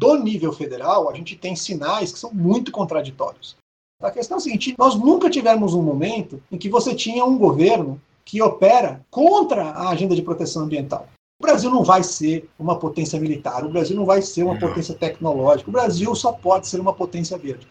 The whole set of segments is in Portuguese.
do nível federal, a gente tem sinais que são muito contraditórios. A questão é a seguinte: nós nunca tivemos um momento em que você tinha um governo que opera contra a agenda de proteção ambiental. O Brasil não vai ser uma potência militar, o Brasil não vai ser uma potência tecnológica, o Brasil só pode ser uma potência verde.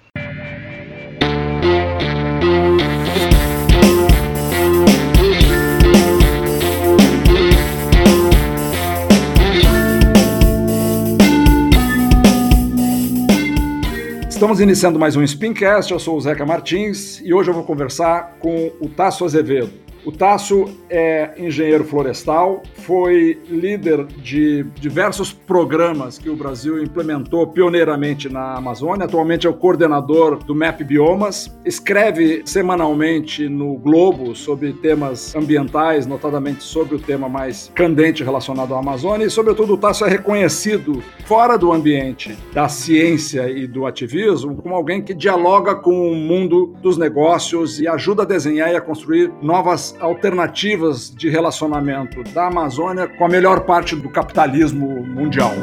Estamos iniciando mais um Spincast, eu sou o Zeca Martins e hoje eu vou conversar com o Tasso Azevedo. O Tasso é engenheiro florestal, foi líder de diversos programas que o Brasil implementou pioneiramente na Amazônia. Atualmente é o coordenador do MAP Biomas. Escreve semanalmente no Globo sobre temas ambientais, notadamente sobre o tema mais candente relacionado à Amazônia. E, sobretudo, o Tasso é reconhecido fora do ambiente da ciência e do ativismo como alguém que dialoga com o mundo dos negócios e ajuda a desenhar e a construir novas alternativas de relacionamento da Amazônia com a melhor parte do capitalismo mundial.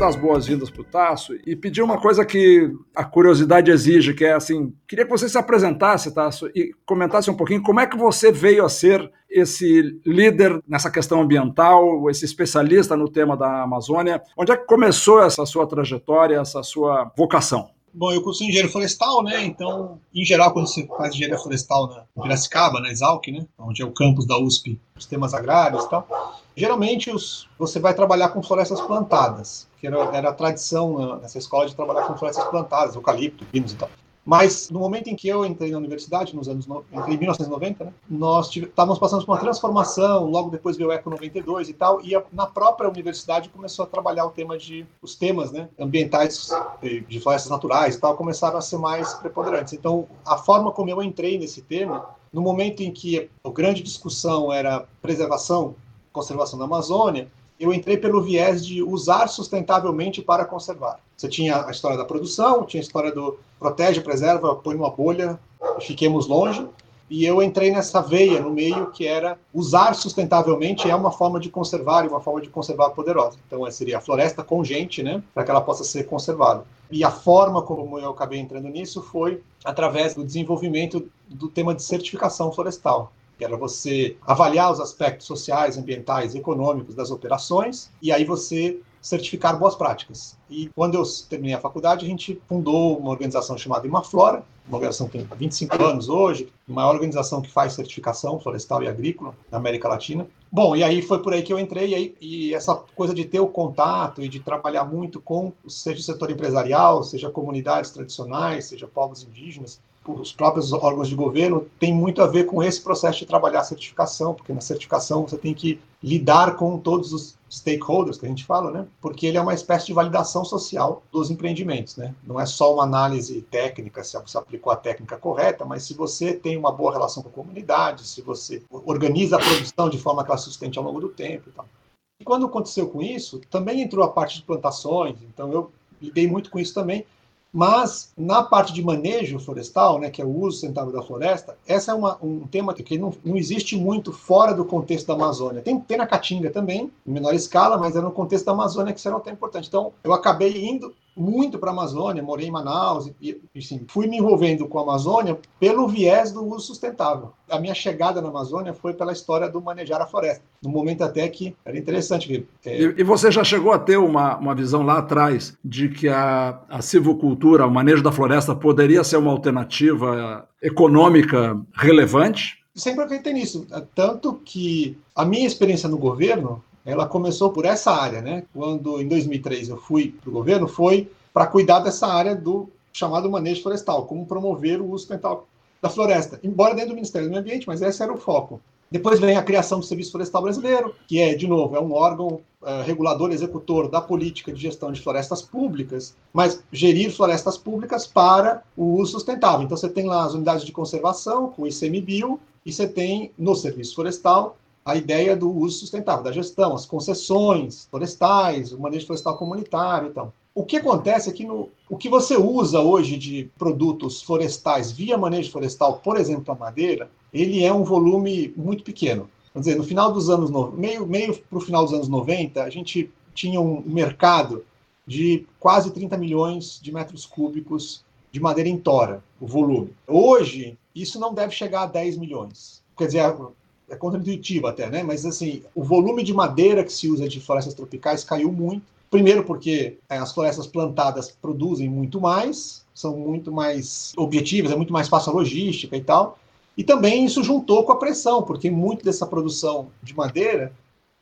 Dar as boas-vindas para o Tasso e pedir uma coisa que a curiosidade exige, que é assim, queria que você se apresentasse, Tasso, e comentasse um pouquinho como é que você veio a ser esse líder nessa questão ambiental, esse especialista no tema da Amazônia. Onde é que começou essa sua trajetória, essa sua vocação? Bom, eu curso engenheiro florestal, né? Então, em geral, quando você faz engenharia florestal na Piracicaba, na Exalc, né? Onde é o campus da USP, os temas agrários e tal, geralmente os, você vai trabalhar com florestas plantadas, que era, era a tradição nessa escola de trabalhar com florestas plantadas, eucalipto, pinos e tal. Mas no momento em que eu entrei na universidade, nos anos entrei em 1990, né, nós estávamos passando por uma transformação, logo depois veio o Eco 92 e tal, e a, na própria universidade começou a trabalhar o tema de os temas, né, ambientais de florestas naturais e tal, começaram a ser mais preponderantes. Então, a forma como eu entrei nesse tema, no momento em que a grande discussão era preservação, conservação da Amazônia, eu entrei pelo viés de usar sustentavelmente para conservar. Você tinha a história da produção, tinha a história do protege, preserva, põe uma bolha, fiquemos longe. E eu entrei nessa veia no meio que era usar sustentavelmente é uma forma de conservar e uma forma de conservar poderosa. Então seria a floresta com gente, né, para que ela possa ser conservada. E a forma como eu acabei entrando nisso foi através do desenvolvimento do tema de certificação florestal que era você avaliar os aspectos sociais, ambientais, econômicos das operações, e aí você certificar boas práticas. E quando eu terminei a faculdade, a gente fundou uma organização chamada Imaflora, uma organização que tem 25 anos hoje, a maior organização que faz certificação florestal e agrícola na América Latina. Bom, e aí foi por aí que eu entrei, e, aí, e essa coisa de ter o contato e de trabalhar muito com, seja o setor empresarial, seja comunidades tradicionais, seja povos indígenas, os próprios órgãos de governo tem muito a ver com esse processo de trabalhar a certificação, porque na certificação você tem que lidar com todos os stakeholders que a gente fala, né? Porque ele é uma espécie de validação social dos empreendimentos, né? Não é só uma análise técnica se você aplicou a técnica correta, mas se você tem uma boa relação com a comunidade, se você organiza a produção de forma que ela sustente ao longo do tempo e tal. E quando aconteceu com isso, também entrou a parte de plantações, então eu lidei muito com isso também, mas na parte de manejo florestal, né, que é o uso sustentável da floresta, essa é uma, um tema que não, não existe muito fora do contexto da Amazônia. Tem, tem na Caatinga também, em menor escala, mas é no contexto da Amazônia que será um tema importante. Então, eu acabei indo muito para a Amazônia, morei em Manaus e, assim, fui me envolvendo com a Amazônia pelo viés do uso sustentável. A minha chegada na Amazônia foi pela história do manejar a floresta. No momento até que era interessante. É... E, e, você já chegou a ter uma, uma visão lá atrás de que a, a silvicultura, o manejo da floresta poderia ser uma alternativa econômica relevante? Sempre acreditei nisso. Tanto que a minha experiência no governo ela começou por essa área, né? Quando em 2003 eu fui para o governo, foi para cuidar dessa área do chamado manejo florestal, como promover o uso sustentável da floresta, embora dentro do Ministério do Meio Ambiente, mas esse era o foco. Depois vem a criação do Serviço Florestal Brasileiro, que é, de novo, é um órgão uh, regulador executor da política de gestão de florestas públicas, mas gerir florestas públicas para o uso sustentável. Então, você tem lá as unidades de conservação, com o ICMBio, e você tem no Serviço Florestal a ideia do uso sustentável, da gestão, as concessões florestais, o manejo florestal comunitário e então. O que acontece é que no, o que você usa hoje de produtos florestais via manejo florestal, por exemplo, a madeira, ele é um volume muito pequeno. Vamos dizer, no final dos anos, meio, meio para o final dos anos 90, a gente tinha um mercado de quase 30 milhões de metros cúbicos de madeira em tora, o volume. Hoje, isso não deve chegar a 10 milhões. Quer dizer, é contra-intuitivo até, né? Mas assim, o volume de madeira que se usa de florestas tropicais caiu muito. Primeiro porque é, as florestas plantadas produzem muito mais, são muito mais objetivas, é muito mais fácil a logística e tal. E também isso juntou com a pressão, porque muito dessa produção de madeira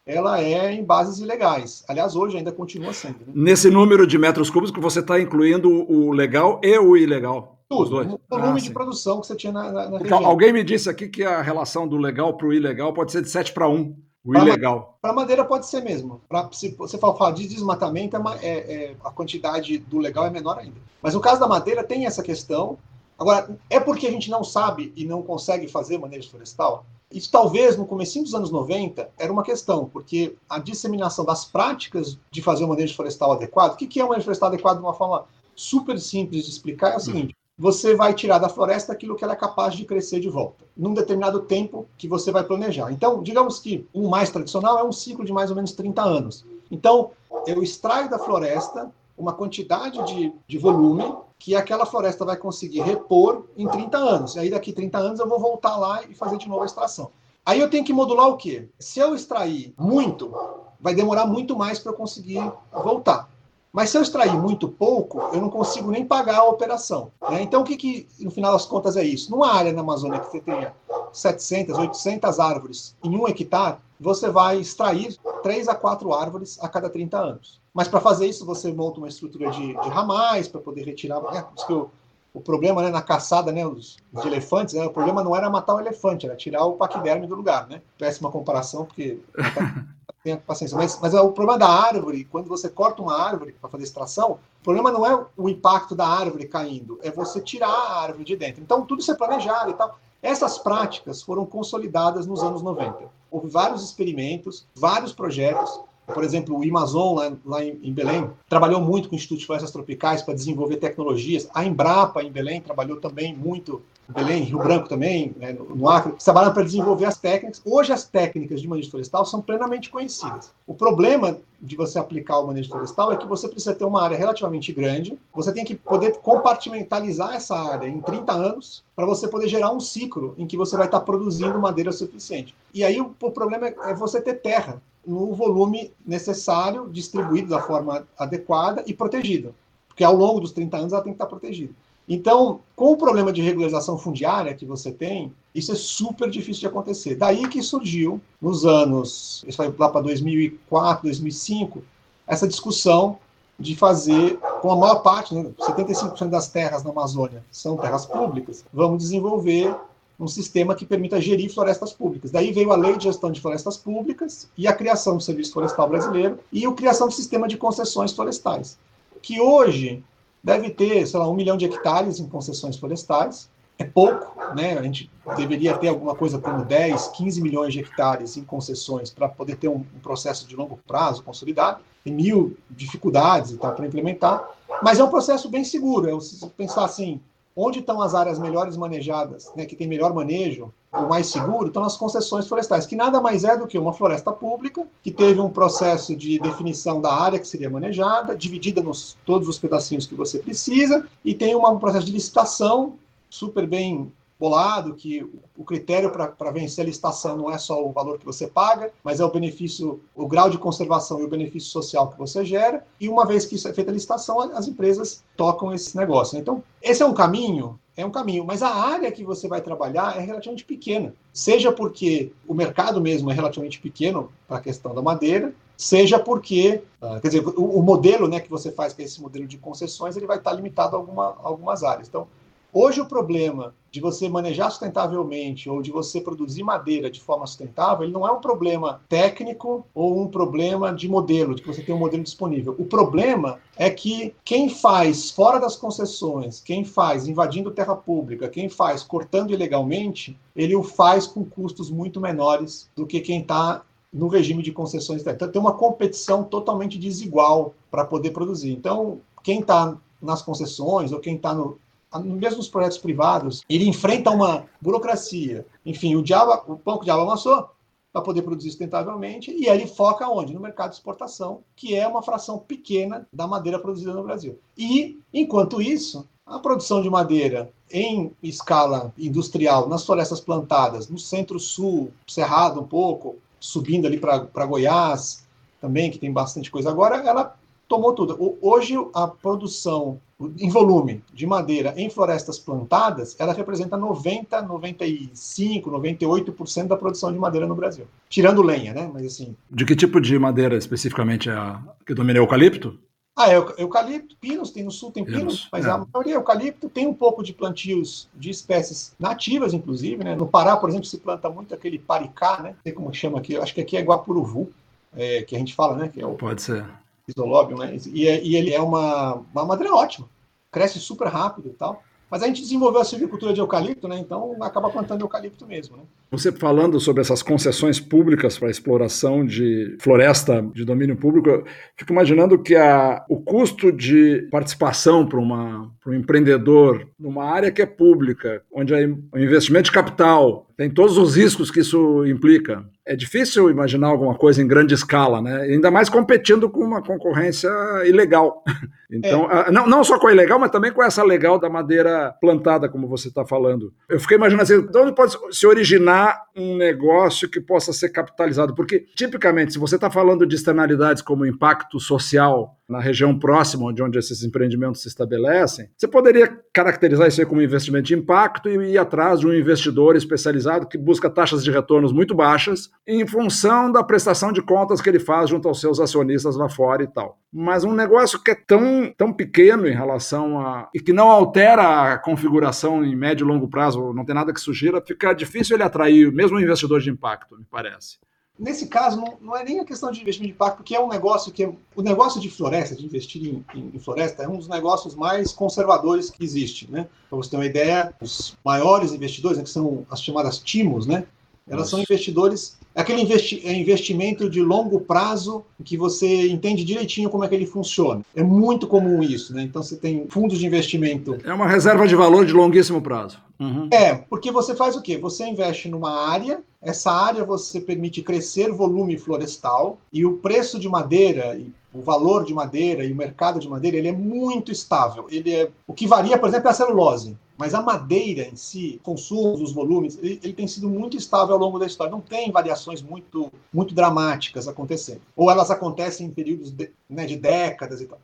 ela é em bases ilegais. Aliás, hoje ainda continua sendo. Né? Nesse número de metros cúbicos que você está incluindo o legal e o ilegal. Tudo, o volume ah, de produção que você tinha na, na, na região. Alguém me disse aqui que a relação do legal para o ilegal pode ser de 7 para 1. O pra ilegal. Para madeira pode ser mesmo. Pra, se você falar de desmatamento, é, é, é, a quantidade do legal é menor ainda. Mas no caso da madeira tem essa questão. Agora, é porque a gente não sabe e não consegue fazer manejo florestal? Isso talvez no começo dos anos 90 era uma questão, porque a disseminação das práticas de fazer o manejo florestal adequado, o que é um manejo florestal adequado de uma forma super simples de explicar é o seguinte: você vai tirar da floresta aquilo que ela é capaz de crescer de volta, num determinado tempo que você vai planejar. Então, digamos que um mais tradicional é um ciclo de mais ou menos 30 anos. Então, eu extraio da floresta uma quantidade de, de volume que aquela floresta vai conseguir repor em 30 anos. E aí, daqui 30 anos, eu vou voltar lá e fazer de novo a extração. Aí eu tenho que modular o quê? Se eu extrair muito, vai demorar muito mais para eu conseguir voltar. Mas se eu extrair muito pouco, eu não consigo nem pagar a operação. Né? Então, o que, que, no final das contas, é isso? Numa área na Amazônia que você tenha 700, 800 árvores em um hectare, você vai extrair 3 a 4 árvores a cada 30 anos. Mas para fazer isso, você monta uma estrutura de, de ramais para poder retirar. Né? que o, o problema né, na caçada né, dos, de elefantes, né, o problema não era matar o elefante, era tirar o paquiderme do lugar. Né? Péssima comparação, porque tenha paciência. Mas, mas é o problema da árvore, quando você corta uma árvore para fazer extração, o problema não é o impacto da árvore caindo, é você tirar a árvore de dentro. Então, tudo isso é planejado e tal. Essas práticas foram consolidadas nos anos 90. Houve vários experimentos, vários projetos, por exemplo, o Amazon, lá, lá em, Belém, trabalhou muito com o Instituto de Florestas Tropicais para desenvolver tecnologias. A Embrapa, em Belém, trabalhou também muito, Belém, Rio Branco também, né, no, Acre, trabalharam para desenvolver as técnicas. Hoje, as técnicas de manejo florestal são plenamente conhecidas. O problema de você aplicar o manejo florestal é que você precisa ter uma área relativamente grande, você tem que poder compartimentalizar essa área em 30 anos para você poder gerar um ciclo em que você vai estar produzindo madeira suficiente. E aí o, o problema é, é você ter terra no volume necessário, distribuído da forma adequada e protegido. Porque ao longo dos 30 anos ela tem que estar protegida. Então, com o problema de regularização fundiária que você tem, isso é super difícil de acontecer. Daí que surgiu, nos anos, isso vai lá para 2004, 2005, essa discussão de fazer, com a maior parte, né, 75% das terras na Amazônia são terras públicas, vamos desenvolver um sistema que permita gerir florestas públicas. Daí veio a Lei de Gestão de Florestas Públicas e a criação do Serviço Florestal Brasileiro e a criação do Sistema de Concessões Florestais, que hoje deve ter, sei lá, um milhão de hectares em concessões florestais. É pouco, né? A gente deveria ter alguma coisa como 10, 15 milhões de hectares em concessões para poder ter um, um, processo de longo prazo consolidado. Tem mil dificuldades e tal para implementar, mas é um processo bem seguro. É, pensar assim, Onde estão as áreas melhores manejadas, né, que tem melhor manejo, o mais seguro, estão as concessões florestais, que nada mais é do que uma floresta pública, que teve um processo de definição da área que seria manejada, dividida nos todos os pedacinhos que você precisa, e tem uma, um processo de licitação super bem bolado que o critério para vencer a licitação não é só o valor que você paga, mas é o benefício, o grau de conservação e o benefício social que você gera. E uma vez que isso é feita a licitação, as empresas tocam esse negócio. Então, esse é um caminho, é um caminho, mas a área que você vai trabalhar é relativamente pequena. Seja porque o mercado mesmo é relativamente pequeno para a questão da madeira, seja porque, uh, quer dizer, o, o, modelo né, que você faz, que é esse modelo de concessões, ele vai estar limitado a, alguma, a algumas áreas. Então, Hoje, o problema de você manejar sustentavelmente ou de você produzir madeira de forma sustentável, ele não é um problema técnico ou um problema de modelo, de que você tem um modelo disponível. O problema é que quem faz fora das concessões, quem faz invadindo terra pública, quem faz cortando ilegalmente, ele o faz com custos muito menores do que quem está no regime de concessões. Então, tem uma competição totalmente desigual para poder produzir. Então, quem está nas concessões ou quem está no, mesmo nos projetos privados, ele enfrenta uma burocracia. Enfim, o diabo, o pão que o diabo amassou, para poder produzir sustentavelmente, e ele foca onde? No mercado de exportação, que é uma fração pequena da madeira produzida no Brasil. E, enquanto isso, a produção de madeira em escala industrial nas florestas plantadas, no centro-sul, cerrado um pouco, subindo ali para Goiás, também, que tem bastante coisa agora, ela tomou tudo. Hoje, a produção em volume de madeira em florestas plantadas, ela representa 90, 95, 98% da produção de madeira no Brasil. Tirando lenha, né? Mas assim. De que tipo de madeira especificamente é a que domina? É eucalipto? Ah, é eucalipto, pinos, tem no sul tem pinos, pinos mas é. a maioria é eucalipto, tem um pouco de plantios de espécies nativas, inclusive, né? No Pará, por exemplo, se planta muito aquele paricá, né? Não sei como chama aqui, acho que aqui é guapuruvu, é, que a gente fala, né? Que é o, Pode ser isolóbio, né? E, é, e, ele é uma, uma madeira ótima, cresce super rápido e tal. Mas a gente desenvolveu a silvicultura de eucalipto, né? Então acaba plantando eucalipto mesmo, né? Você falando sobre essas concessões públicas para exploração de floresta de domínio público, fico imaginando que a, o custo de participação para, uma, para um empreendedor numa área que é pública, onde o investimento de capital tem todos os riscos que isso implica, é difícil imaginar alguma coisa em grande escala, né? Ainda mais competindo com uma concorrência ilegal. Então, é. não, não só com a ilegal, mas também com essa legal da madeira plantada, como você está falando. Eu fiquei imaginando assim, de onde pode se originar um negócio que possa ser capitalizado? Porque, tipicamente, se você está falando de externalidades como impacto social na região próxima de onde esses empreendimentos se estabelecem, você poderia caracterizar isso aí como investimento de impacto e ir atrás de um investidor especializado que busca taxas de retornos muito baixas em função da prestação de contas que ele faz junto aos seus acionistas lá fora e tal. Mas um negócio que é tão, tão pequeno em relação a. e que não altera a configuração em médio e longo prazo, não tem nada que sugira, fica difícil ele atrair mesmo um investidor de impacto, me parece. Nesse caso, não, não, é nem a questão de investimento de impacto, porque é um negócio que. É, o negócio de floresta, de investir em, em, em, floresta, é um dos negócios mais conservadores que existe. Né? Para você ter uma ideia, os maiores investidores, né, que são as chamadas TIMOS, né? elas Nossa. são investidores. Aquele investi, é investimento de longo prazo que você entende direitinho como é que ele funciona. É muito comum isso, né? Então você tem fundos de investimento. É uma reserva de valor de longuíssimo prazo. Uhum. É, porque você faz o quê? Você investe numa área, essa área você permite crescer volume florestal e o preço de madeira, o valor de madeira e o mercado de madeira, ele é muito estável. Ele é o que varia, por exemplo, é a celulose. Mas a madeira em si, consumos, os volumes, ele, ele, tem sido muito estável ao longo da história. Não tem variações muito, muito dramáticas acontecendo. Ou elas acontecem em períodos de, né, de décadas e tal.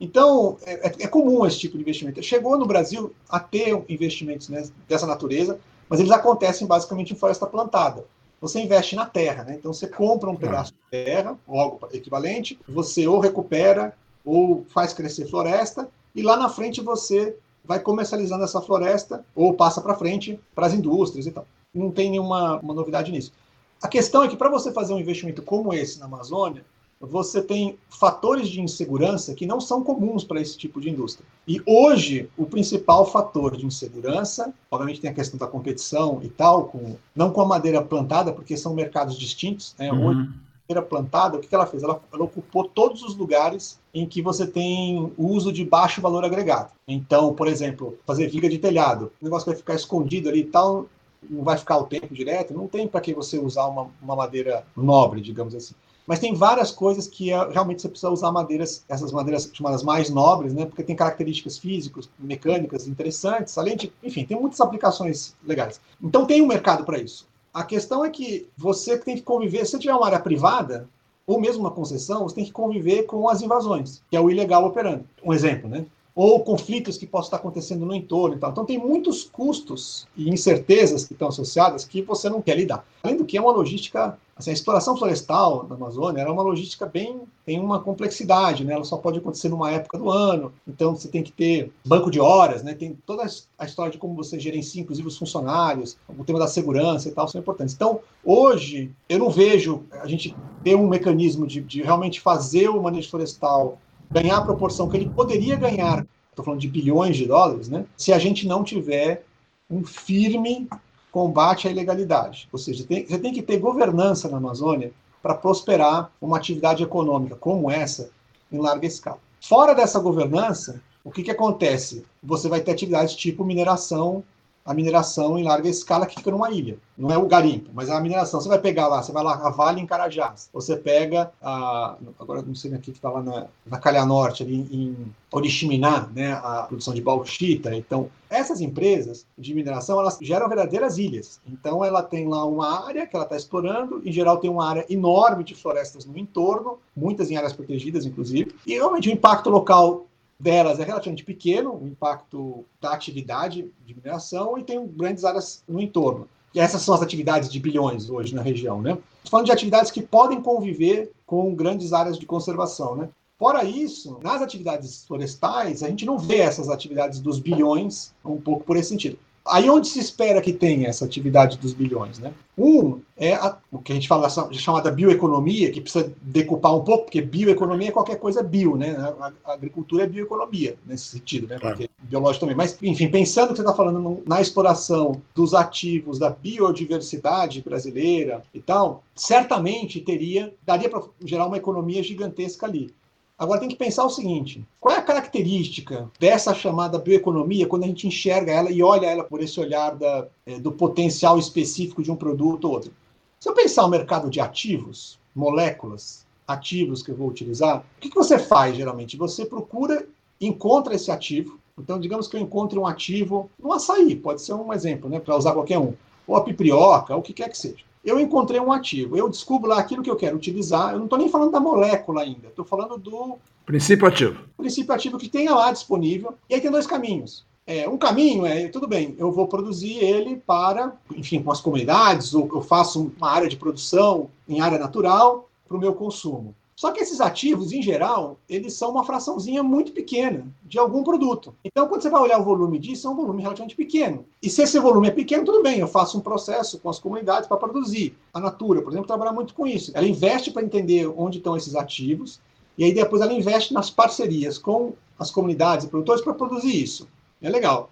Então, é, é, é, comum esse tipo de investimento. Chegou no Brasil a ter investimentos né, dessa natureza, mas eles acontecem basicamente em floresta plantada. Você investe na terra, né? Então você compra um pedaço de terra, algo equivalente, você ou recupera ou faz crescer floresta, e lá na frente você vai comercializando essa floresta ou passa para frente para as indústrias e tal. Não tem nenhuma novidade nisso. A questão é que para você fazer um investimento como esse na Amazônia, você tem fatores de insegurança que não são comuns para esse tipo de indústria. E hoje, o principal fator de insegurança, obviamente tem a questão da competição e tal, com, não com a madeira plantada, porque são mercados distintos. Né? Uhum. Hoje, a madeira plantada, o que ela fez? Ela, ela ocupou todos os lugares em que você tem uso de baixo valor agregado. Então, por exemplo, fazer viga de telhado, o negócio vai ficar escondido ali e tal, não vai ficar o tempo direto, não tem para que você usar uma, uma madeira nobre, digamos assim. Mas tem várias coisas que é, realmente você precisa usar madeiras, essas madeiras chamadas mais nobres, né? Porque tem características físicas, mecânicas interessantes, além de, enfim, tem muitas aplicações legais. Então tem um mercado para isso. A questão é que você tem que conviver, se tiver uma área privada, ou mesmo uma concessão, você tem que conviver com as invasões, que é o ilegal operando. Um exemplo, né? Ou conflitos que possam estar acontecendo no entorno e tal. Então tem muitos custos e incertezas que estão associadas que você não quer lidar. Além do que é uma logística, assim, a exploração florestal na Amazônia é uma logística bem, tem uma complexidade, né? Ela só pode acontecer numa época do ano, então você tem que ter banco de horas, né? Tem toda a história de como você gerencia, inclusive os funcionários, o tema da segurança e tal são importantes. Então hoje eu não vejo a gente ter um mecanismo de, de realmente fazer o manejo florestal ganhar a proporção que ele poderia ganhar, estou falando de bilhões de dólares, né, se a gente não tiver um firme combate à ilegalidade. Ou seja, tem, você tem que ter governança na Amazônia para prosperar uma atividade econômica como essa em larga escala. Fora dessa governança, o que, que acontece? Você vai ter atividades tipo mineração a mineração em larga escala que fica numa ilha. Não é o garimpo, mas é a mineração. Você vai pegar lá, você vai lá a Vale em Carajás, você pega a. Agora não sei aqui que está lá na, na Calha Norte, ali em Oriximiná, né, a produção de bauxita. Então, essas empresas de mineração, elas geram verdadeiras ilhas. Então, ela tem lá uma área que ela está explorando, em geral tem uma área enorme de florestas no entorno, muitas em áreas protegidas, inclusive, e realmente o impacto local delas é relativamente pequeno, o impacto da atividade de mineração, e tem grandes áreas no entorno. E essas são as atividades de bilhões hoje na região, né? Falando de atividades que podem conviver com grandes áreas de conservação, né? Fora isso, nas atividades florestais, a gente não vê essas atividades dos bilhões um pouco por esse sentido. Aí onde se espera que tenha essa atividade dos bilhões, né? Um é a, o que a gente fala chamada bioeconomia, que precisa decupar um pouco, porque bioeconomia é qualquer coisa bio, né? A, a agricultura é bioeconomia nesse sentido, né? Porque claro. biológico também. Mas, enfim, pensando que você está falando no, na exploração dos ativos da biodiversidade brasileira e tal, certamente teria, daria para gerar uma economia gigantesca ali. Agora tem que pensar o seguinte: qual é a característica dessa chamada bioeconomia quando a gente enxerga ela e olha ela por esse olhar da, é, do potencial específico de um produto ou outro? Se eu pensar o mercado de ativos, moléculas, ativos que eu vou utilizar, o que, que você faz geralmente? Você procura, encontra esse ativo. Então, digamos que eu encontre um ativo no açaí, pode ser um exemplo, né, para usar qualquer um, ou a piprioca, ou o que quer que seja eu encontrei um ativo, eu descubro lá aquilo que eu quero utilizar, eu não estou nem falando da molécula ainda, estou falando do princípio ativo. Princípio ativo que tenha lá disponível. E aí tem dois caminhos. É, um caminho é, tudo bem, eu vou produzir ele para, enfim, com as comunidades, ou eu faço uma área de produção em área natural para o meu consumo. Só que esses ativos, em geral, eles são uma fraçãozinha muito pequena de algum produto. Então, quando você vai olhar o volume disso, é um volume relativamente pequeno. E se esse volume é pequeno, tudo bem, eu faço um processo com as comunidades para produzir. A Natura, por exemplo, trabalha muito com isso. Ela investe para entender onde estão esses ativos, e aí depois ela investe nas parcerias com as comunidades e produtores para produzir isso. É legal.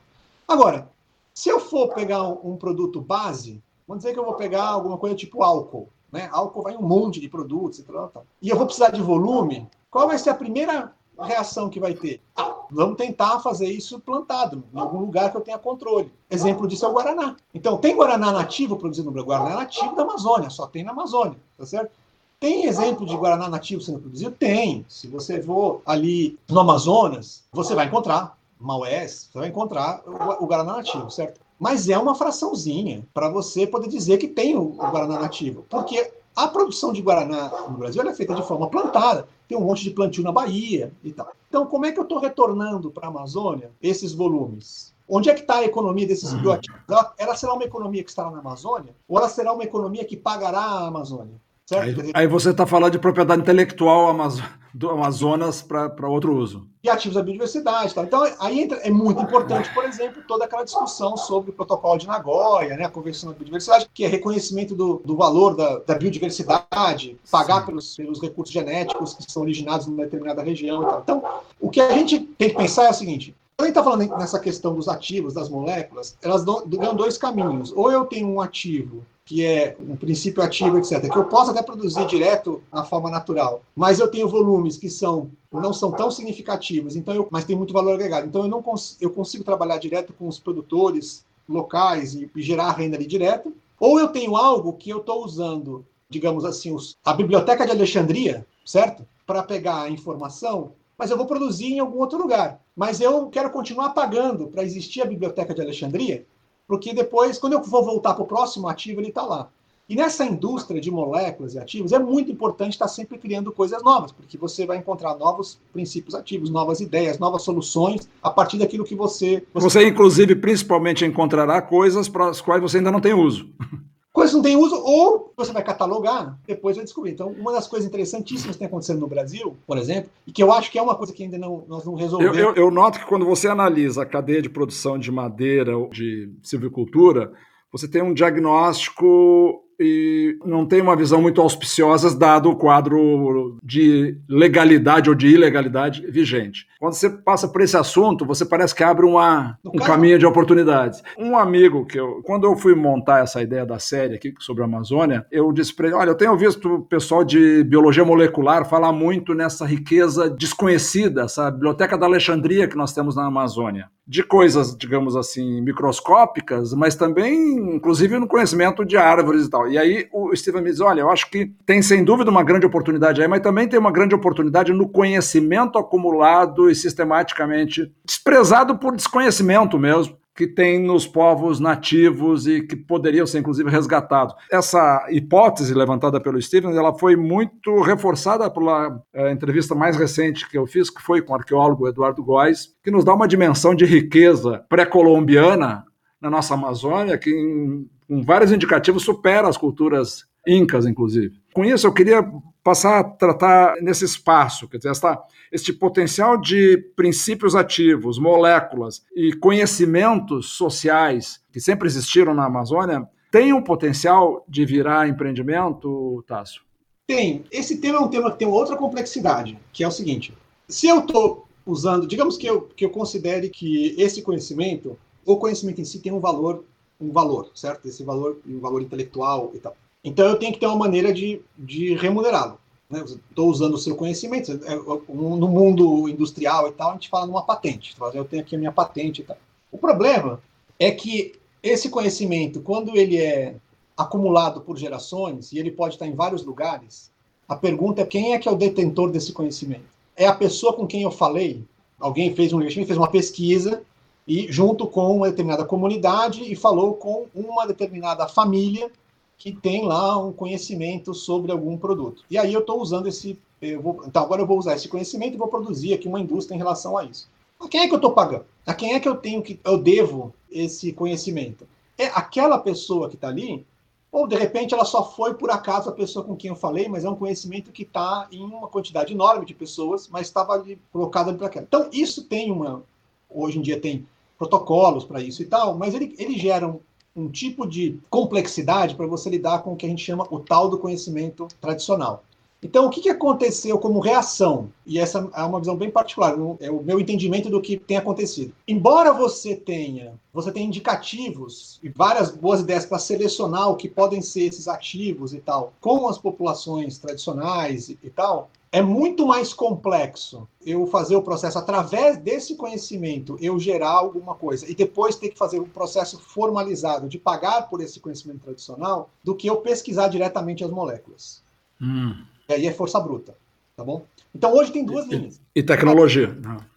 Agora, se eu for pegar um, um produto base, vamos dizer que eu vou pegar alguma coisa tipo álcool. Né? Álcool vai em um monte de produtos e tal, tal. E eu vou precisar de volume. Qual vai ser a primeira reação que vai ter? Ah, vamos tentar fazer isso plantado, em algum lugar que eu tenha controle. Exemplo disso é o Guaraná. Então, tem Guaraná nativo produzido no Guaraná nativo da Amazônia, só tem na Amazônia, tá certo? Tem exemplo de Guaraná nativo sendo produzido? Tem. Se você for ali no Amazonas, você vai encontrar Maués, você vai encontrar o Guaraná nativo, certo? Mas é uma fraçãozinha para você poder dizer que tem o, Guaraná nativo. Porque a produção de Guaraná no Brasil é feita de forma plantada, tem um monte de plantio na Bahia e tal. Então, como é que eu estou retornando para a Amazônia esses volumes? Onde é que está a economia desses uhum. bioativos? Ela, será uma economia que estará na Amazônia? Ou ela será uma economia que pagará a Amazônia? Aí, aí, você está falando de propriedade intelectual Amazo do Amazonas para outro uso. E ativos da biodiversidade. Tá? Então, aí entra, é muito importante, por exemplo, toda aquela discussão sobre o protocolo de Nagoya, né, a Convenção da Biodiversidade, que é reconhecimento do, do valor da, da, biodiversidade, pagar pelos, pelos recursos genéticos que são originados em determinada região. E tal. Então, o que a gente tem que pensar é o seguinte: quando a gente está falando nessa questão dos ativos, das moléculas, elas dão, dão dois caminhos. Ou eu tenho um ativo que é um princípio ativo, etc., que eu posso até produzir direto na forma natural, mas eu tenho volumes que são não são tão significativos, então eu, mas tem muito valor agregado. Então eu não cons eu consigo trabalhar direto com os produtores locais e, e gerar renda ali direto, ou eu tenho algo que eu estou usando, digamos assim, os, a biblioteca de Alexandria, certo? Para pegar a informação, mas eu vou produzir em algum outro lugar. Mas eu quero continuar pagando para existir a biblioteca de Alexandria, porque depois, quando eu vou voltar para o próximo ativo, ele está lá. E nessa indústria de moléculas e ativos, é muito importante estar sempre criando coisas novas, porque você vai encontrar novos princípios ativos, novas ideias, novas soluções a partir daquilo que você. Você, você inclusive, principalmente encontrará coisas para as quais você ainda não tem uso. coisas não têm uso, ou você vai catalogar, depois vai descobrir. Então, uma das coisas interessantíssimas que tem acontecendo no Brasil, por exemplo, e que eu acho que é uma coisa que ainda não, nós não resolvemos. Eu, eu, eu noto que quando você analisa a cadeia de produção de madeira ou de silvicultura, você tem um diagnóstico e não tem uma visão muito auspiciosa dado o quadro de legalidade ou de ilegalidade vigente. Quando você passa por esse assunto, você parece que abre uma, um caminho de oportunidades. Um amigo que eu, quando eu fui montar essa ideia da série aqui sobre a Amazônia, eu disse para ele: olha, eu tenho visto o pessoal de biologia molecular falar muito nessa riqueza desconhecida, essa biblioteca da Alexandria que nós temos na Amazônia de coisas, digamos assim, microscópicas, mas também, inclusive, no conhecimento de árvores e tal. E aí o Steven me diz: olha, eu acho que tem sem dúvida uma grande oportunidade aí, mas também tem uma grande oportunidade no conhecimento acumulado e sistematicamente desprezado por desconhecimento mesmo que tem nos povos nativos e que poderiam ser inclusive resgatados. Essa hipótese levantada pelo Stevens, ela foi muito reforçada pela é, entrevista mais recente que eu fiz, que foi com o arqueólogo Eduardo Góes, que nos dá uma dimensão de riqueza pré-colombiana na nossa Amazônia, que em, com vários indicativos supera as culturas incas, inclusive. Com isso, eu queria passar a tratar nesse espaço, quer dizer, esta, este potencial de princípios ativos, moléculas e conhecimentos sociais que sempre existiram na Amazônia, tem um potencial de virar empreendimento, Tássio? Tem. Esse tema é um tema que tem outra complexidade, que é o seguinte: se eu estou usando, digamos que eu, que eu considere que esse conhecimento, o conhecimento em si tem um valor, um valor, certo? Esse valor, um valor intelectual e tal. Então eu tenho que ter uma maneira de, de remunerá-lo. Né? Estou usando o seu conhecimento. É, no mundo industrial e tal, a gente fala numa patente. Eu tenho aqui a minha patente e tal. O problema é que esse conhecimento, quando ele é acumulado por gerações, e ele pode estar em vários lugares, a pergunta é quem é que é o detentor desse conhecimento? É a pessoa com quem eu falei? Alguém fez um fez uma pesquisa e junto com uma determinada comunidade e falou com uma determinada família que tem lá um conhecimento sobre algum produto. E aí eu estou usando esse. Vou, então, agora eu vou usar esse conhecimento e vou produzir aqui uma indústria em relação a isso. A quem é que eu estou pagando? A quem é que eu tenho que. Eu devo esse conhecimento? É aquela pessoa que está ali, ou de repente ela só foi por acaso a pessoa com quem eu falei, mas é um conhecimento que está em uma quantidade enorme de pessoas, mas estava ali colocado ali para aquela. Então, isso tem uma. Hoje em dia tem protocolos para isso e tal, mas ele, ele gera um, um tipo de complexidade para você lidar com o que a gente chama o tal do conhecimento tradicional. Então, o que, que aconteceu como reação? E essa é uma visão bem particular, é o meu entendimento do que tem acontecido. Embora você tenha, você tenha indicativos e várias boas ideias para selecionar o que podem ser esses ativos e tal, com as populações tradicionais e, e tal, é muito mais complexo eu fazer o processo através desse conhecimento, eu gerar alguma coisa e depois ter que fazer um processo formalizado de pagar por esse conhecimento tradicional, do que eu pesquisar diretamente as moléculas. Hum. E aí é força bruta, tá bom? Então hoje tem duas e, linhas. E tecnologia.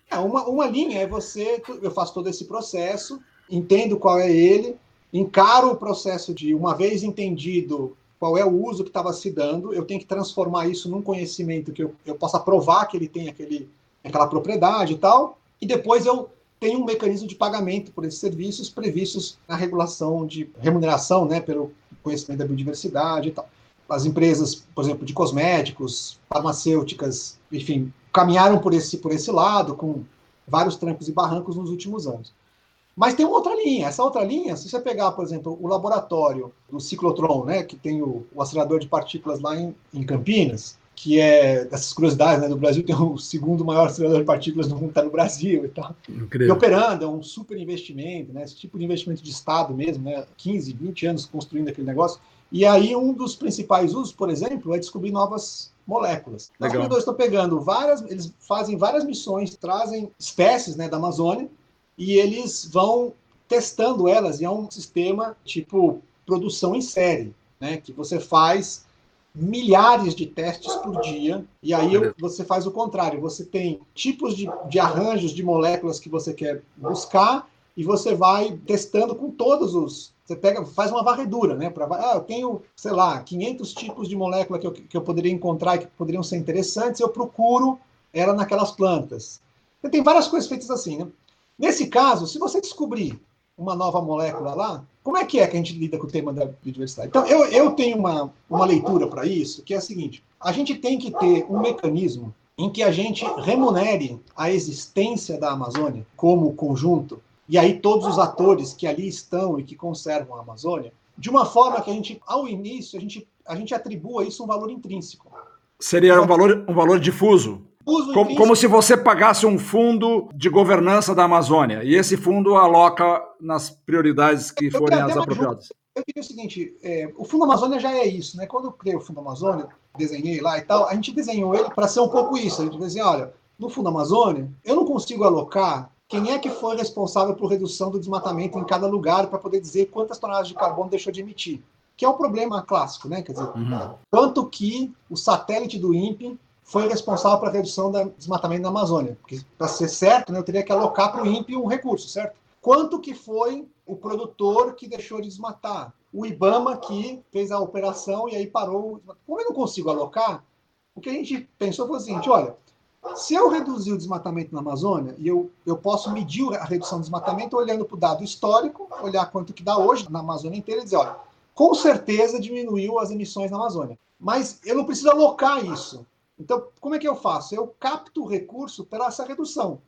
É, uma, uma linha é você, eu faço todo esse processo, entendo qual é ele, encaro o processo de, uma vez entendido qual é o uso que estava se dando, eu tenho que transformar isso num conhecimento que eu, eu possa provar que ele tem aquele, aquela propriedade e tal, e depois eu tenho um mecanismo de pagamento por esses serviços previstos na regulação de remuneração, né, pelo conhecimento da biodiversidade e tal. As empresas, por exemplo, de cosméticos, farmacêuticas, enfim, caminharam por esse, por esse lado, com vários trancos e barrancos nos últimos anos. Mas tem uma outra linha. Essa outra linha, se você pegar, por exemplo, o laboratório do ciclotron, né, que tem o, o acelerador de partículas lá em, em Campinas, que é dessas curiosidades, né, do Brasil tem o segundo maior acelerador de partículas do mundo, está no Brasil e tal. Incrível. E operando, é um super investimento, né, esse tipo de investimento de Estado mesmo, né, 15, 20 anos construindo aquele negócio. E aí um dos principais usos, por exemplo, é descobrir novas moléculas. Legal. Os estão pegando várias, eles fazem várias missões, trazem espécies né, da Amazônia, e eles vão testando elas e é um sistema tipo produção em série, né, que você faz milhares de testes por dia, e aí você faz o contrário, você tem tipos de, de arranjos de moléculas que você quer buscar, e você vai testando com todos os. Você pega, faz uma varredura, né? Pra, ah, eu tenho, sei lá, 500 tipos de molécula que eu, que eu poderia encontrar e que poderiam ser interessantes, eu procuro ela naquelas plantas. Tem várias coisas feitas assim, né? Nesse caso, se você descobrir uma nova molécula lá, como é que é que a gente lida com o tema da biodiversidade? Então, eu, eu tenho uma, uma leitura para isso, que é a seguinte: a gente tem que ter um mecanismo em que a gente remunere a existência da Amazônia como conjunto, e aí todos os atores que ali estão e que conservam a Amazônia, de uma forma que a gente, ao início, a gente, a gente atribua isso um valor intrínseco. Seria um valor, um valor difuso. Como, como, se você pagasse um fundo de governança da Amazônia e esse fundo aloca nas prioridades que forem as apropriadas. Eu diria o seguinte: é, o Fundo Amazônia já é isso, né? Quando eu criei o Fundo Amazônia, desenhei lá e tal, a gente desenhou ele para ser um pouco isso. A gente dizia assim: olha, no Fundo Amazônia, eu não consigo alocar quem é que foi responsável por redução do desmatamento em cada lugar para poder dizer quantas toneladas de carbono deixou de emitir. Que é o problema clássico, né? Quer dizer, uhum. quanto que o satélite do INPE foi responsável pela redução do desmatamento na Amazônia. Porque, para ser certo, né, eu teria que alocar para o INPE um recurso, certo? Quanto que foi o produtor que deixou de desmatar? O IBAMA que fez a operação e aí parou. Como eu não consigo alocar, o que a gente pensou foi o seguinte: olha, se eu reduzir o desmatamento na Amazônia, e eu, eu posso medir a redução do desmatamento olhando para o dado histórico, olhar quanto que dá hoje na Amazônia inteira e dizer, olha, com certeza diminuiu as emissões na Amazônia. Mas eu não preciso alocar isso. Então, como é que eu faço? Eu capto o recurso pela essa redução.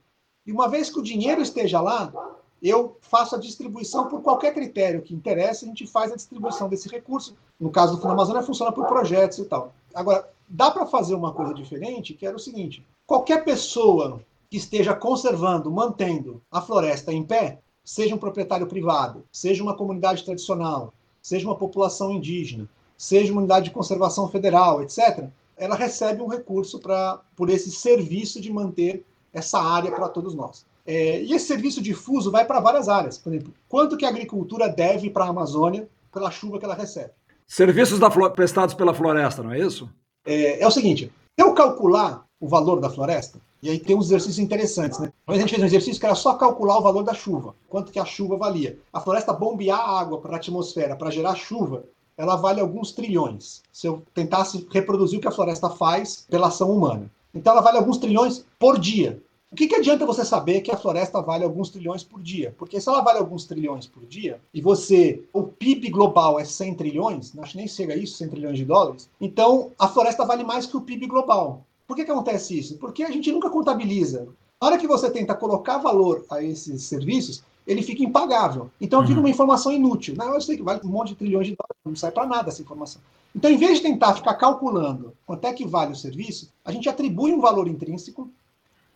E uma vez que o dinheiro esteja lá, eu faço a distribuição por qualquer critério que interesse, a gente faz a distribuição desse recurso. No caso do Fundo Amazônia, funciona por projetos e tal. Agora, dá para fazer uma coisa diferente, que era o seguinte: qualquer pessoa que esteja conservando, mantendo a floresta em pé, seja um proprietário privado, seja uma comunidade tradicional, seja uma população indígena, seja uma unidade de conservação federal, etc., ela recebe um recurso pra, por esse serviço de manter essa área para todos nós. É, e esse serviço difuso vai para várias áreas. Por exemplo, quanto que a agricultura deve para a Amazônia pela chuva que ela recebe? Serviços prestados pela floresta, não é isso? É, é o seguinte, eu calcular o valor da floresta, e aí tem uns exercícios interessantes, né? Mas a gente fez um exercício que era só calcular o valor da chuva, quanto que a chuva valia. A floresta bombear água para a atmosfera para gerar chuva, ela vale alguns trilhões. Se eu tentasse reproduzir o que a floresta faz pela ação humana. Então ela vale alguns trilhões por dia. O que, que adianta você saber que a floresta vale alguns trilhões por dia? Porque se ela vale alguns trilhões por dia, e você, o PIB global é 100 trilhões, acho que nem chega isso, 100 trilhões de dólares, então a floresta vale mais que o PIB global. Por que, que acontece isso? Porque a gente nunca contabiliza. Na hora que você tenta colocar valor a esses serviços, ele fica impagável. Então uhum. fica uma informação inútil. Não, eu sei que vale um monte de trilhões de dólares, não sai para nada essa informação. Então, em vez de tentar ficar calculando quanto é que vale o serviço, a gente atribui um valor intrínseco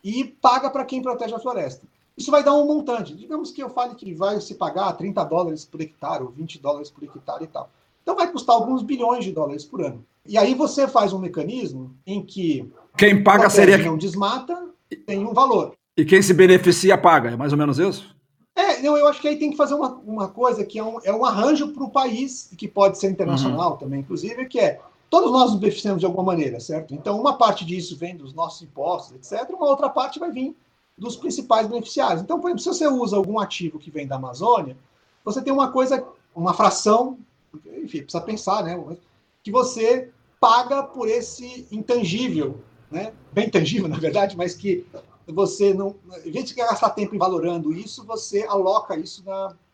e paga para quem protege a floresta. Isso vai dar um montante. Digamos que eu fale que vai se pagar 30 dólares por hectare ou 20 dólares por hectare e tal. Então vai custar alguns bilhões de dólares por ano. E aí você faz um mecanismo em que quem paga seria não desmata tem um valor. E quem se beneficia paga, é mais ou menos isso? É, eu, eu acho que aí tem que fazer uma, uma coisa que é um, é um arranjo para o país, que pode ser internacional uhum. também, inclusive, que é todos nós nos beneficiamos de alguma maneira, certo? Então, uma parte disso vem dos nossos impostos, etc., uma outra parte vai vir dos principais beneficiários. Então, por exemplo, se você usa algum ativo que vem da Amazônia, você tem uma coisa, uma fração, enfim, precisa pensar, né? Que você paga por esse intangível, né? Bem tangível, na verdade, mas que você não, em vez de gastar tempo valorando isso, você aloca isso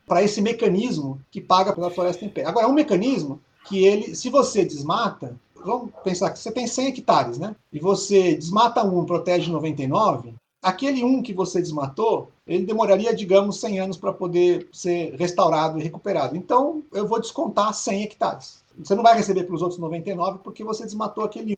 para esse mecanismo que paga pela floresta em pé. Agora, é um mecanismo que ele, se você desmata, vamos pensar que você tem 100 hectares, né? E você desmata um, protege 99, aquele um que você desmatou, ele demoraria, digamos, 100 anos para poder ser restaurado e recuperado. Então, eu vou descontar 100 hectares. Você não vai receber para os outros 99 porque você desmatou aquele.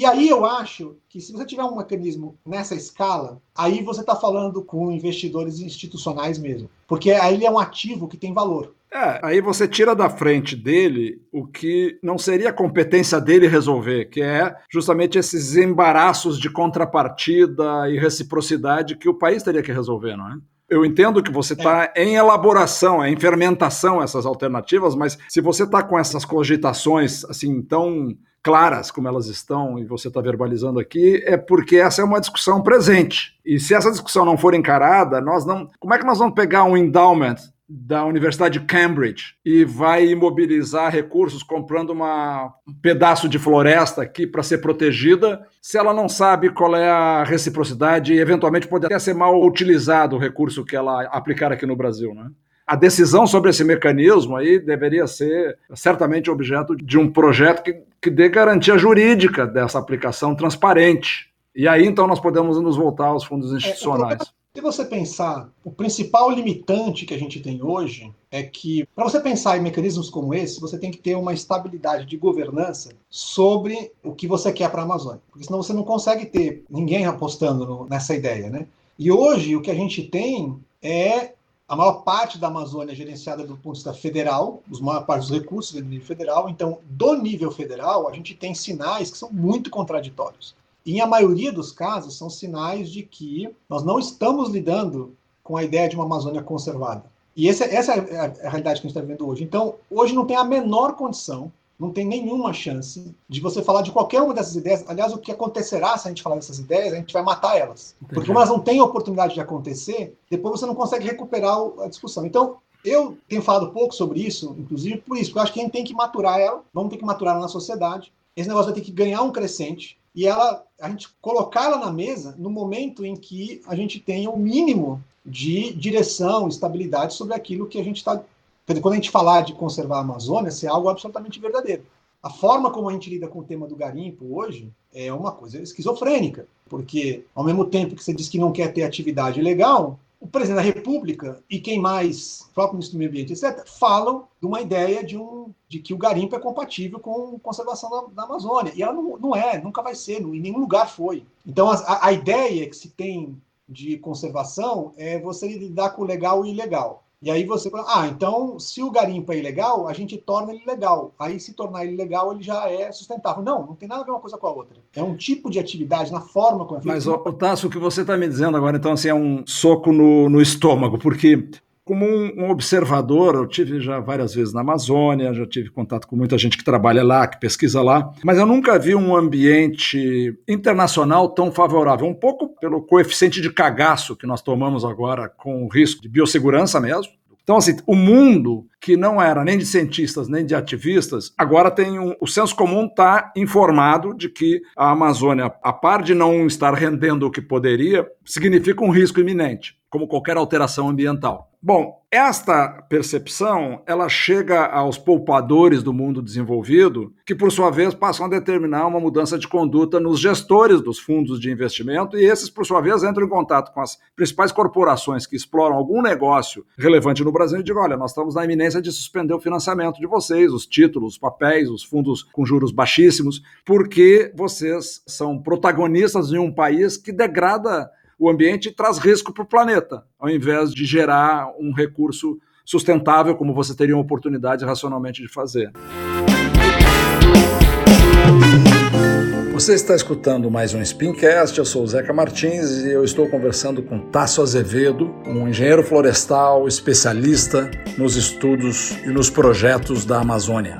E aí eu acho que se você tiver um mecanismo nessa escala, aí você está falando com investidores institucionais mesmo. Porque aí ele é um ativo que tem valor. É, aí você tira da frente dele o que não seria competência dele resolver, que é justamente esses embaraços de contrapartida e reciprocidade que o país teria que resolver, não é? Eu entendo que você está é. em elaboração, em fermentação essas alternativas, mas se você está com essas cogitações assim tão claras como elas estão e você está verbalizando aqui, é porque essa é uma discussão presente. E se essa discussão não for encarada, nós não. Como é que nós vamos pegar um endowment da Universidade de Cambridge e vai imobilizar recursos comprando uma, um pedaço de floresta aqui para ser protegida, se ela não sabe qual é a reciprocidade e eventualmente pode até ser mal utilizado o recurso que ela aplicar aqui no Brasil, né? A decisão sobre esse mecanismo aí deveria ser certamente objeto de um projeto que, que dê garantia jurídica dessa aplicação transparente. E aí então nós podemos nos voltar aos fundos é, institucionais. É, se você pensar, o principal limitante que a gente tem hoje é que, para você pensar em mecanismos como esse, você tem que ter uma estabilidade de governança sobre o que você quer para a Amazônia. Porque senão você não consegue ter ninguém apostando no, nessa ideia, né? E hoje o que a gente tem é a maior parte da Amazônia gerenciada do ponto de vista federal, os maior parte dos recursos do nível federal. Então, do nível federal, a gente tem sinais que são muito contraditórios. em a maioria dos casos, são sinais de que nós não estamos lidando com a ideia de uma Amazônia conservada. E essa, essa é a realidade que a gente está vivendo hoje. Então, hoje não tem a menor condição não tem nenhuma chance de você falar de qualquer uma dessas ideias. Aliás, o que acontecerá se a gente falar dessas ideias, a gente vai matar elas. Entendi. Porque como elas não têm oportunidade de acontecer, depois você não consegue recuperar a discussão. Então, eu tenho falado pouco sobre isso, inclusive por isso, porque eu acho que a gente tem que maturar ela, vamos ter que maturar ela na sociedade. Esse negócio vai ter que ganhar um crescente e ela, a gente colocar ela na mesa no momento em que a gente tenha o mínimo de direção, estabilidade sobre aquilo que a gente está quando a gente falar de conservar a Amazônia, isso é algo absolutamente verdadeiro. A forma como a gente lida com o tema do garimpo hoje é uma coisa esquizofrênica, porque ao mesmo tempo que você diz que não quer ter atividade legal, o presidente da República e quem mais, o próprio ministro do Meio Ambiente, etc., falam de uma ideia de, um, de que o garimpo é compatível com conservação da, da Amazônia. E ela não, não, é, nunca vai ser, em nenhum lugar foi. Então, a, a ideia que se tem de conservação é você lidar com o legal e o ilegal. E aí você fala, ah, então se o garimpo é ilegal, a gente torna ele legal. Aí se tornar ele legal, ele já é sustentável. Não, não tem nada a ver uma coisa com a outra. É um tipo de atividade na forma como é feito. Mas, o Tasso, o que você está me dizendo agora, então, assim, é um soco no, no estômago, porque como um, um, observador, eu tive já várias vezes na Amazônia, já tive contato com muita gente que trabalha lá, que pesquisa lá, mas eu nunca vi um ambiente internacional tão favorável. Um pouco pelo coeficiente de cagaço que nós tomamos agora com o risco de biossegurança mesmo. Então, assim, o mundo que não era nem de cientistas nem de ativistas, agora tem um, o senso comum está informado de que a Amazônia, a par de não estar rendendo o que poderia, significa um risco iminente, como qualquer alteração ambiental. Bom, esta percepção ela chega aos poupadores do mundo desenvolvido, que por sua vez passam a determinar uma mudança de conduta nos gestores dos fundos de investimento, e esses, por sua vez, entram em contato com as principais corporações que exploram algum negócio relevante no Brasil e dizem: olha, nós estamos na iminência de suspender o financiamento de vocês, os títulos, os papéis, os fundos com juros baixíssimos, porque vocês são protagonistas de um país que degrada o ambiente traz risco para o planeta, ao invés de gerar um recurso sustentável, como você teria uma oportunidade racionalmente de fazer. Você está escutando mais um Spincast, eu sou o Zeca Martins e eu estou conversando com Tasso Azevedo, um engenheiro florestal especialista nos estudos e nos projetos da Amazônia.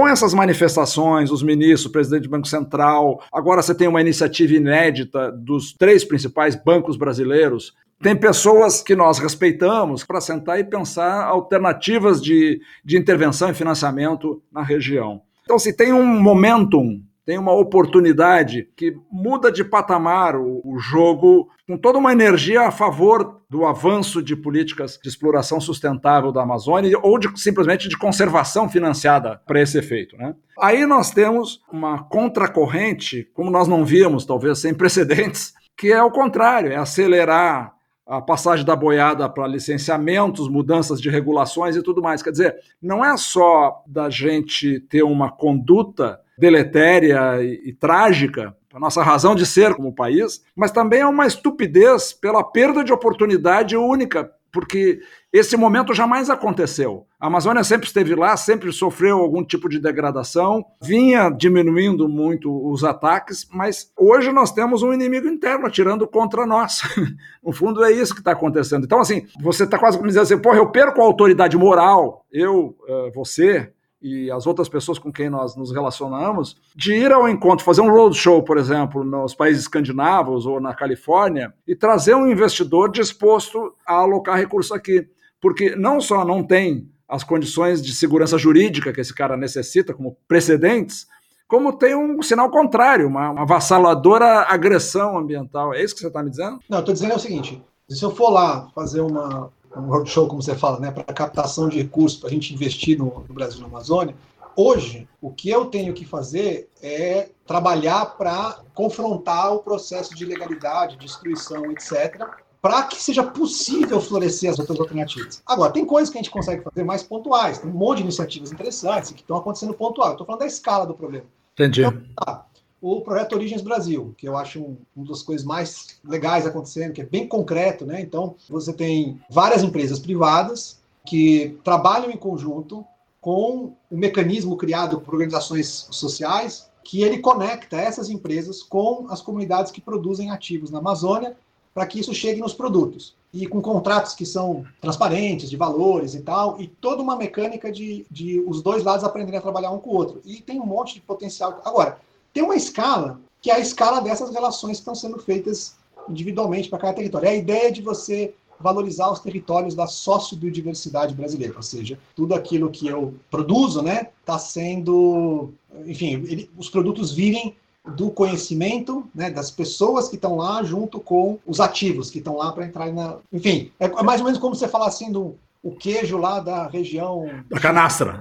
Com essas manifestações, os ministros, o presidente do Banco Central, agora você tem uma iniciativa inédita dos três principais bancos brasileiros. Tem pessoas que nós respeitamos para sentar e pensar alternativas de, de intervenção e financiamento na região. Então, se tem um momentum tem uma oportunidade que muda de patamar o, o, jogo com toda uma energia a favor do avanço de políticas de exploração sustentável da Amazônia ou de, simplesmente de conservação financiada para esse efeito. Né? Aí nós temos uma contracorrente, como nós não víamos, talvez sem precedentes, que é o contrário, é acelerar a passagem da boiada para licenciamentos, mudanças de regulações e tudo mais. Quer dizer, não é só da gente ter uma conduta deletéria e, e trágica a nossa razão de ser como país, mas também é uma estupidez pela perda de oportunidade única, porque esse momento jamais aconteceu. A Amazônia sempre esteve lá, sempre sofreu algum tipo de degradação, vinha diminuindo muito os ataques, mas hoje nós temos um inimigo interno atirando contra nós. no fundo, é isso que está acontecendo. Então, assim, você está quase como dizendo assim: porra, eu perco a autoridade moral, eu, eh, você, e as outras pessoas com quem nós nos relacionamos, de ir ao encontro, fazer um roadshow, por exemplo, nos países escandinavos ou na Califórnia, e trazer um investidor disposto a alocar recursos aqui. Porque não só não tem as condições de segurança jurídica que esse cara necessita, como precedentes, como tem um sinal contrário, uma, uma avassaladora agressão ambiental. É isso que você está me dizendo? Não, estou dizendo é o seguinte: se eu for lá fazer uma, um roadshow, como você fala, né, para captação de recursos, para a gente investir no, no Brasil e na Amazônia, hoje, o que eu tenho que fazer é trabalhar para confrontar o processo de ilegalidade, destruição, etc., para que seja possível florescer as outras alternativas. Agora, tem coisas que a gente consegue fazer mais pontuais, tem um monte de iniciativas interessantes que estão acontecendo pontual. Estou falando da escala do problema. Entendi. Então, tá, o projeto Origens Brasil, que eu acho um, uma das coisas mais legais acontecendo, que é bem concreto, né? Então, você tem várias empresas privadas que trabalham em conjunto com o um mecanismo criado por organizações sociais que ele conecta essas empresas com as comunidades que produzem ativos na Amazônia para que isso chegue nos produtos. E com contratos que são transparentes, de valores e tal, e toda uma mecânica de, de os dois lados aprenderem a trabalhar um com o outro. E tem um monte de potencial. Agora, tem uma escala que é a escala dessas relações que estão sendo feitas individualmente para cada território. É a ideia de você valorizar os territórios da sociobiodiversidade brasileira, ou seja, tudo aquilo que eu produzo, né, está sendo, enfim, ele, os produtos vivem do conhecimento né, das pessoas que estão lá junto com os ativos que estão lá para entrar na. Enfim, é, é mais ou menos como você falar assim do o queijo lá da região. Da canastra.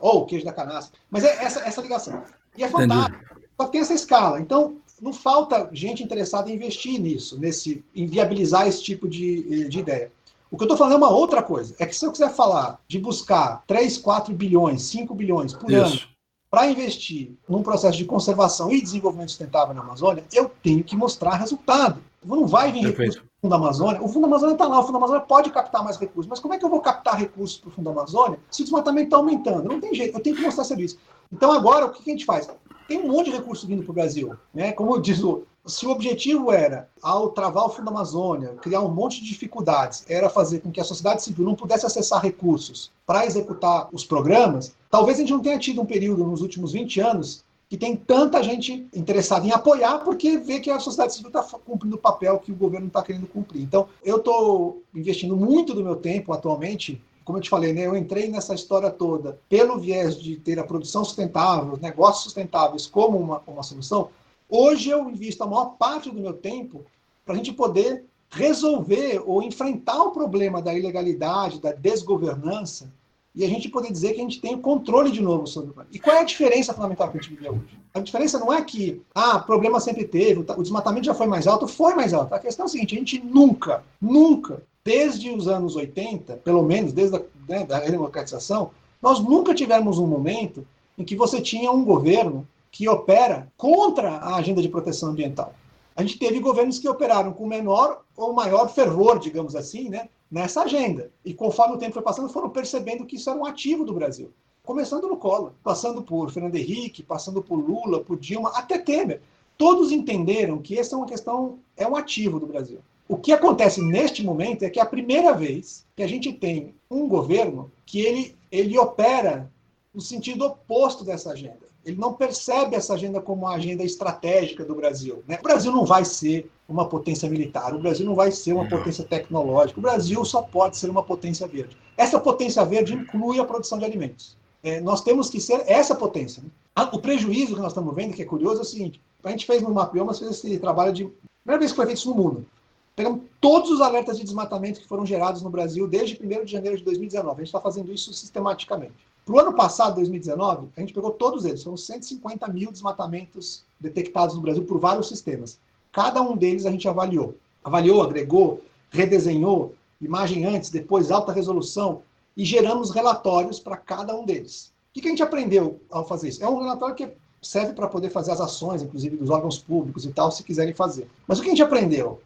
Ou o queijo da canastra. Mas é essa, essa ligação. E é fantástico. Entendi. Só tem essa escala. Então, não falta gente interessada em investir nisso, nesse, em viabilizar esse tipo de, de ideia. O que eu estou falando é uma outra coisa. É que se eu quiser falar de buscar 3, 4 bilhões, 5 bilhões por Isso. ano para investir num processo de conservação e desenvolvimento sustentável na Amazônia, eu tenho que mostrar resultado. Não vai vir recurso para o Fundo Amazônia. O Fundo Amazônia está lá, o Fundo Amazônia pode captar mais recursos, mas como é que eu vou captar recursos para o Fundo Amazônia se o desmatamento está aumentando? Não tem jeito, eu tenho que mostrar serviço. Então agora, o que a gente faz? Tem um monte de recurso vindo para o Brasil. Né? Como diz o, se o objetivo era, ao travar o Fundo Amazônia, criar um monte de dificuldades, era fazer com que a sociedade civil não pudesse acessar recursos para executar os programas, talvez a gente não tenha tido um período nos últimos 20 anos que tem tanta gente interessada em apoiar porque vê que a sociedade civil está cumprindo o papel que o governo está querendo cumprir. Então, eu estou investindo muito do meu tempo atualmente como eu te falei, né, eu entrei nessa história toda pelo viés de ter a produção sustentável, negócios sustentáveis como uma, uma solução, Hoje eu invisto a maior parte do meu tempo para a gente poder resolver ou enfrentar o problema da ilegalidade, da desgovernança, e a gente poder dizer que a gente tem o controle de novo sobre o E qual é a diferença fundamental que a gente vive hoje? A diferença não é que, ah, problema sempre teve, o desmatamento já foi mais alto, foi mais alto. A questão é a seguinte, a gente nunca, nunca, desde os anos 80, pelo menos desde a né, da redemocratização, nós nunca tivemos um momento em que você tinha um governo que opera contra a agenda de proteção ambiental. A gente teve governos que operaram com menor ou maior fervor, digamos assim, né, nessa agenda. E conforme o tempo foi passando, foram percebendo que isso era um ativo do Brasil. Começando no Collor, passando por Fernando Henrique, passando por Lula, por Dilma, até Temer. Todos entenderam que essa é uma questão, é um ativo do Brasil. O que acontece neste momento é que é a primeira vez que a gente tem um governo que ele, ele opera no sentido oposto dessa agenda ele não percebe essa agenda como uma agenda estratégica do Brasil. Né? O Brasil não vai ser uma potência militar, o Brasil não vai ser uma potência tecnológica, o Brasil só pode ser uma potência verde. Essa potência verde inclui a produção de alimentos. É, nós temos que ser essa potência. Né? O prejuízo que nós estamos vendo, que é curioso, é o seguinte: a gente fez no Mapiomas, fez esse trabalho de. Primeira vez que foi feito isso no mundo. Pegamos todos os alertas de desmatamento que foram gerados no Brasil desde 1 de janeiro de 2019. A gente está fazendo isso sistematicamente. Para o ano passado, 2019, a gente pegou todos eles. Foram 150 mil desmatamentos detectados no Brasil por vários sistemas. Cada um deles a gente avaliou. Avaliou, agregou, redesenhou, imagem antes, depois, alta resolução, e geramos relatórios para cada um deles. O que a gente aprendeu ao fazer isso? É um relatório que serve para poder fazer as ações, inclusive dos órgãos públicos e tal, se quiserem fazer. Mas o que a gente aprendeu?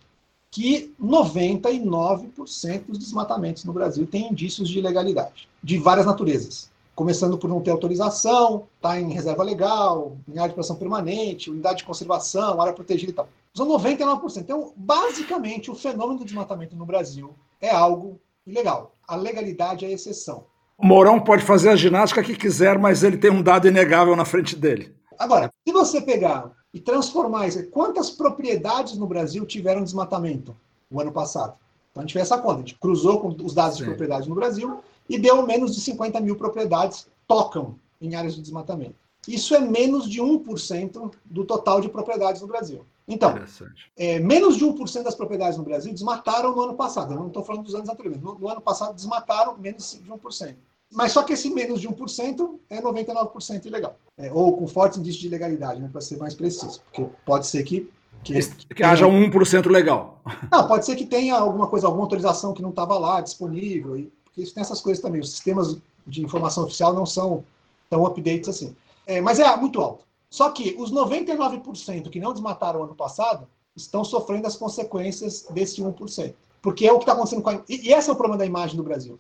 Que 99% dos desmatamentos no Brasil têm indícios de ilegalidade, de várias naturezas começando por não ter autorização, está em reserva legal, em área de proteção permanente, unidade de conservação, área protegida e tal. São 99%. Então, basicamente, o fenômeno do desmatamento no Brasil é algo ilegal. A legalidade é a exceção. O Mourão pode fazer a ginástica que quiser, mas ele tem um dado inegável na frente dele. Agora, se você pegar e transformar isso, quantas propriedades no Brasil tiveram desmatamento o ano passado? Então a gente fez essa conta, a gente cruzou com os dados Sim. de propriedade no Brasil e deu menos de 50 mil propriedades tocam em áreas de desmatamento. Isso é menos de 1% do total de propriedades no Brasil. Então, é, menos de 1% das propriedades no Brasil desmataram no ano passado. Eu não estou falando dos anos anteriores. No, no, ano passado desmataram menos de 1%. Mas só que esse menos de 1% é 99% ilegal. É, ou com fortes indícios de ilegalidade, né, para ser mais preciso. Porque pode ser que. Que, que haja um 1% legal. Não, pode ser que tenha alguma coisa, alguma autorização que não estava lá disponível. E porque isso tem essas coisas também. Os sistemas de informação oficial não são tão updates assim. É, mas é muito alto. Só que os 99% que não desmataram ano passado estão sofrendo as consequências desse 1%. Porque é o que está acontecendo com a. E, e esse é o problema da imagem do Brasil.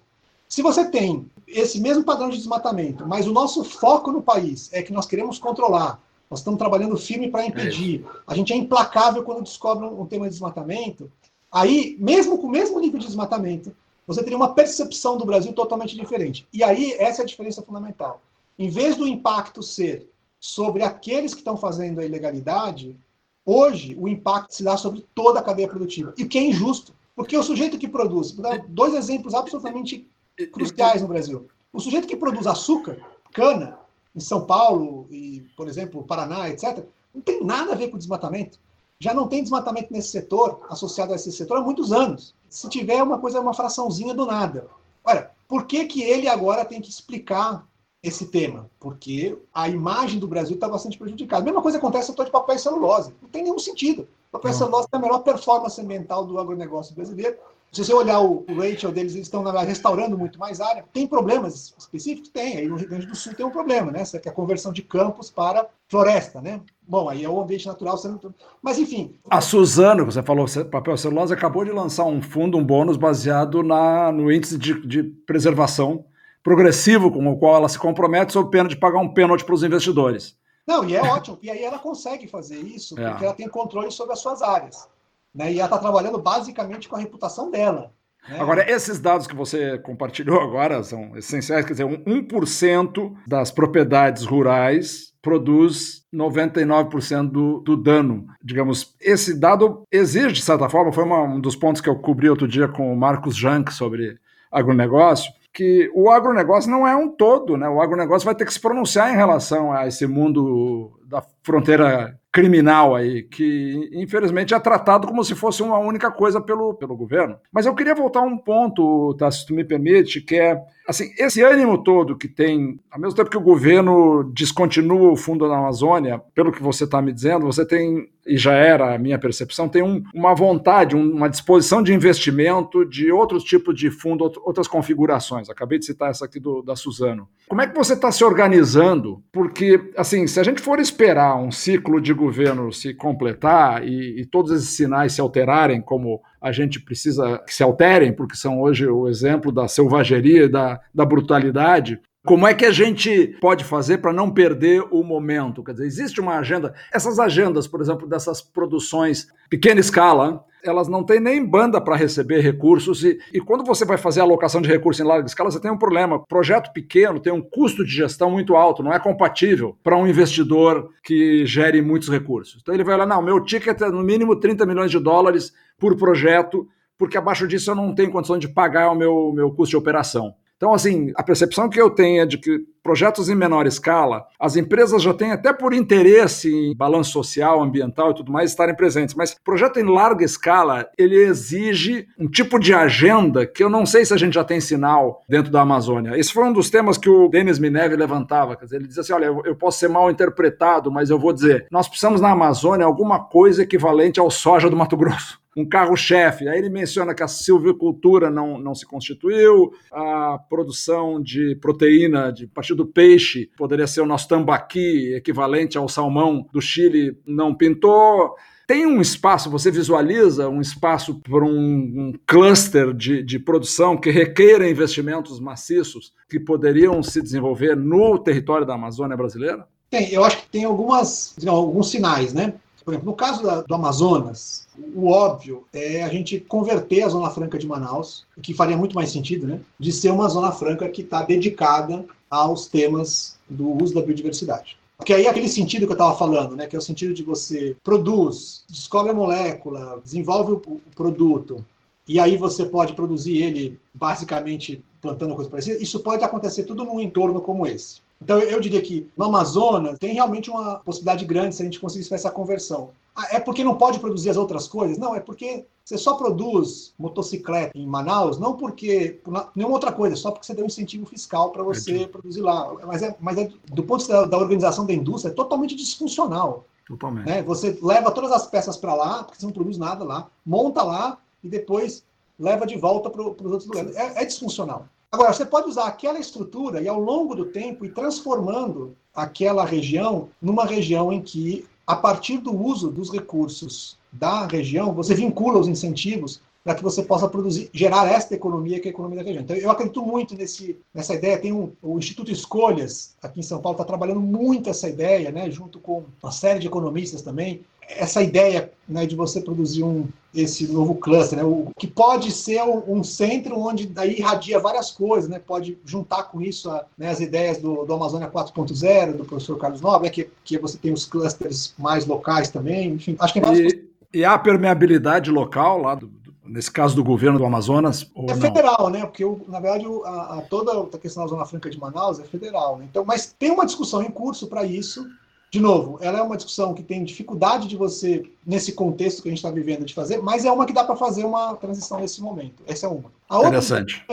Se você tem esse mesmo padrão de desmatamento, mas o nosso foco no país é que nós queremos controlar, nós estamos trabalhando firme para impedir, a gente é implacável quando descobre um tema de desmatamento, aí, mesmo com o mesmo nível de desmatamento, você teria uma percepção do Brasil totalmente diferente. E aí, essa é a diferença fundamental. Em vez do impacto ser sobre aqueles que estão fazendo a ilegalidade, hoje o impacto se dá sobre toda a cadeia produtiva. E o que é injusto. Porque o sujeito que produz, vou dar dois exemplos absolutamente cruciais no Brasil. O sujeito que produz açúcar, cana, em São Paulo e, por exemplo, Paraná, etc., não tem nada a ver com desmatamento. Já não tem desmatamento nesse setor, associado a esse setor, há muitos anos. Se tiver uma coisa, uma fraçãozinha do nada. Olha, por que, que ele agora tem que explicar esse tema? Porque a imagem do Brasil está bastante prejudicada. A mesma coisa acontece no setor de papel e celulose. Não tem nenhum sentido. O papel e celulose tem a melhor performance ambiental do agronegócio brasileiro se você olhar o, o ratio deles, eles estão restaurando muito mais área. Tem problemas específicos? Tem. Aí no Rio Grande do Sul tem um problema, né? Que é a conversão de campos para floresta, né? Bom, aí é o ambiente natural sendo. Mas enfim. A Suzano, você falou, papel celulose, acabou de lançar um fundo, um bônus baseado na, no índice de, de preservação progressivo com o qual ela se compromete sob pena de pagar um pênalti para os investidores. Não, e é ótimo. E aí ela consegue fazer isso é. porque ela tem controle sobre as suas áreas. Né? E ela está trabalhando basicamente com a reputação dela. Né? Agora, esses dados que você compartilhou agora são essenciais, quer dizer, 1% das propriedades rurais produz 99% do, do dano. Digamos, esse dado exige, de certa forma, foi uma, um dos pontos que eu cobri outro dia com o Marcos Jank sobre agronegócio, que o agronegócio não é um todo, né? O agronegócio vai ter que se pronunciar em relação a esse mundo da fronteira criminal aí, que infelizmente é tratado como se fosse uma única coisa pelo, pelo governo. Mas eu queria voltar a um ponto, tá, se tu me permite, que é assim, esse ânimo todo que tem, ao mesmo tempo que o governo descontinua o fundo da Amazônia, pelo que você está me dizendo, você tem, e já era a minha percepção, tem um, uma vontade, uma disposição de investimento de outros tipos de fundo, outras configurações. Acabei de citar essa aqui do, da Suzano. Como é que você está se organizando? Porque, assim, se a gente for esperar um ciclo de governo se completar e, e, todos esses sinais se alterarem, como a gente precisa que se alterem, porque são hoje o exemplo da selvageria e da, da brutalidade, como é que a gente pode fazer para não perder o momento? Quer dizer, existe uma agenda. Essas agendas, por exemplo, dessas produções pequena escala, elas não têm nem banda para receber recursos. E, e quando você vai fazer a alocação de recursos em larga escala, você tem um problema. Projeto pequeno tem um custo de gestão muito alto, não é compatível para um investidor que gere muitos recursos. Então ele vai lá, não, meu ticket é no mínimo 30 milhões de dólares por projeto, porque abaixo disso eu não tenho condição de pagar o meu, meu custo de operação. Então, assim, a percepção que eu tenho é de que projetos em menor escala, as empresas já têm até por interesse em balanço social, ambiental e tudo mais estarem presentes, mas projeto em larga escala, ele exige um tipo de agenda que eu não sei se a gente já tem sinal dentro da Amazônia. Esse foi um dos temas que o Denis Mineve levantava, dizer, ele dizia assim, olha, eu posso ser mal interpretado, mas eu vou dizer, nós precisamos na Amazônia alguma coisa equivalente ao soja do Mato Grosso um carro-chefe. Aí ele menciona que a silvicultura não, não se constituiu, a produção de proteína de, partir do peixe poderia ser o nosso tambaqui, equivalente ao salmão do Chile, não pintou. Tem um espaço, você visualiza um espaço para um, um, cluster de, de produção que requeira investimentos maciços que poderiam se desenvolver no território da Amazônia brasileira? Tem, eu acho que tem algumas, alguns sinais, né? Por exemplo, no caso da, do Amazonas, o óbvio é a gente converter a Zona Franca de Manaus, o que faria muito mais sentido, né? De ser uma Zona Franca que está dedicada aos temas do uso da biodiversidade. Porque aí é aquele sentido que eu estava falando, né, que é o sentido de você produz, descobre a molécula, desenvolve o produto, e aí você pode produzir ele basicamente plantando coisa parecida. Isso pode acontecer tudo num entorno como esse. Então, eu diria que no Amazonas tem realmente uma possibilidade grande se a gente conseguisse fazer essa conversão. Ah, é porque não pode produzir as outras coisas? Não, é porque você só produz motocicleta em Manaus, não porque por nenhuma outra coisa, só porque você deu um incentivo fiscal para você é produzir lá. Mas, é, mas é, do ponto de vista da, da organização da indústria, é totalmente disfuncional. Totalmente. Né? Você leva todas as peças para lá, porque você não produz nada lá, monta lá e depois leva de volta para os outros lugares. É, é disfuncional. Agora, você pode usar aquela estrutura e, ao longo do tempo, ir transformando aquela região numa região em que, a partir do uso dos recursos da região, você vincula os incentivos para que você possa produzir, gerar esta economia que é a economia da região. Então, eu acredito muito nesse, nessa ideia. Tem um, o Instituto Escolhas, aqui em São Paulo, está trabalhando muito essa ideia, né, junto com uma série de economistas também. Essa ideia né, de você produzir um, esse novo cluster, né, o, que pode ser um, um, centro onde daí irradia várias coisas, né, pode juntar com isso a, né, as ideias do, do Amazônia 4.0, do professor Carlos Nobre, que, que você tem os clusters mais locais também, enfim, acho que é e, e a permeabilidade local lá do, nesse caso do governo do Amazonas? é federal, né? Porque, na verdade, a, a, toda a questão da Zona Franca de Manaus é federal. Né? Então, mas tem uma discussão em curso para isso. De novo, ela é uma discussão que tem dificuldade de você, nesse contexto que a gente está vivendo, de fazer, mas é uma que dá para fazer uma transição nesse momento. Essa é uma. A outra, Interessante.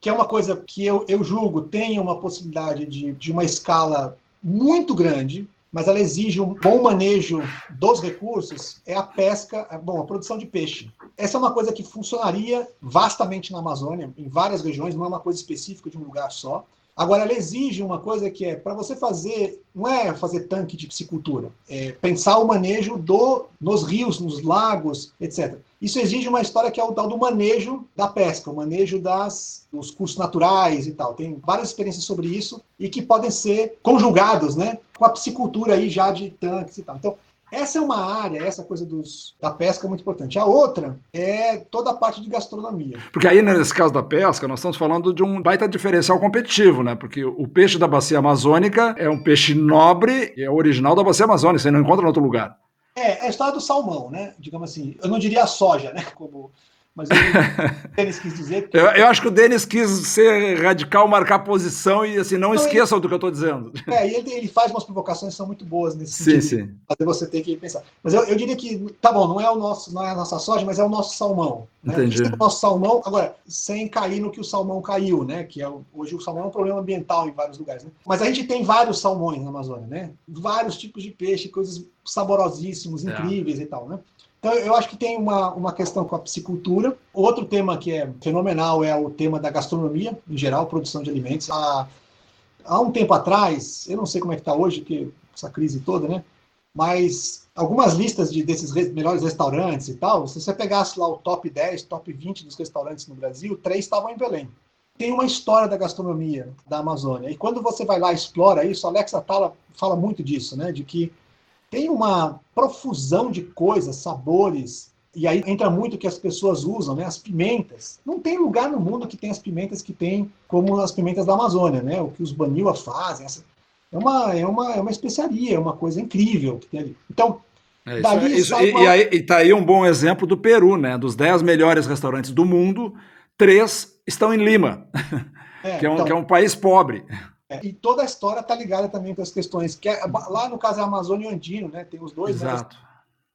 que é uma coisa que eu, eu julgo tem uma possibilidade de, de uma escala muito grande, mas ela exige um bom manejo dos recursos, é a pesca, bom, a produção de peixe. Essa é uma coisa que funcionaria vastamente na Amazônia, em várias regiões, não é uma coisa específica de um lugar só. Agora, ela exige uma coisa que é, para você fazer, não é fazer tanque de piscicultura, é pensar o manejo do, nos rios, nos lagos, etc. Isso exige uma história que é o tal do manejo da pesca, o manejo das, dos cursos naturais e tal. Tem várias experiências sobre isso e que podem ser conjugados né, com a piscicultura aí já de tanques e tal. Então, essa é uma área, essa coisa dos, da pesca é muito importante. A outra é toda a parte de gastronomia. Porque aí, nesse caso da pesca, nós estamos falando de um baita diferencial competitivo, né? Porque o peixe da bacia amazônica é um peixe nobre e é original da bacia amazônica, você não encontra em outro lugar. É, é a história do salmão, né? Digamos assim, eu não diria a soja, né? Como mas o Denis quis dizer. Que... Eu, eu, acho que o Denis quis ser radical, marcar posição e assim, não então, esqueçam ele... do que eu estou dizendo. É, e ele, ele, faz umas provocações que são muito boas nesse sim, sentido. Sim. Fazer você ter que pensar. Mas eu, eu, diria que, tá bom, não é, o nosso, não é a nossa soja, mas é o nosso salmão. Né? Entendi. É o nosso salmão, agora, sem cair no que o salmão caiu, né? Que é, hoje o salmão é um problema ambiental em vários lugares. Né? Mas a gente tem vários salmões na Amazônia, né? Vários tipos de peixe, coisas saborosíssimos, é. incríveis é. e tal, né? Então, eu acho que tem uma, uma questão com a piscicultura. Outro tema que é fenomenal é o tema da gastronomia, em geral, produção de alimentos. Há, há um tempo atrás, eu não sei como é que está hoje, que essa crise toda, né? Mas algumas listas de, desses melhores restaurantes e tal, se você pegasse lá o top 10, top 20 dos restaurantes no Brasil, três estavam em Belém. Tem uma história da gastronomia da Amazônia. E quando você vai lá e explora isso, Alexa Tala fala muito disso, né? De que tem uma profusão de coisas, sabores, e aí entra muito o que as pessoas usam, né? As pimentas. Não tem lugar no mundo que tem as pimentas que tem como as pimentas da Amazônia, né? O que os Baniwa fazem. Essa... É, uma, é, uma, é uma especiaria, é uma coisa incrível que tem ali. Então, é isso, dali isso, e, uma... e, aí, e tá aí um bom exemplo do Peru, né? Dos dez melhores restaurantes do mundo, três estão em Lima, é, que, é um, então... que é um país pobre. É, e toda a história está ligada também com as questões, que é, lá no caso é Amazônia e Andino, né? Tem os dois, né? Exato. Né?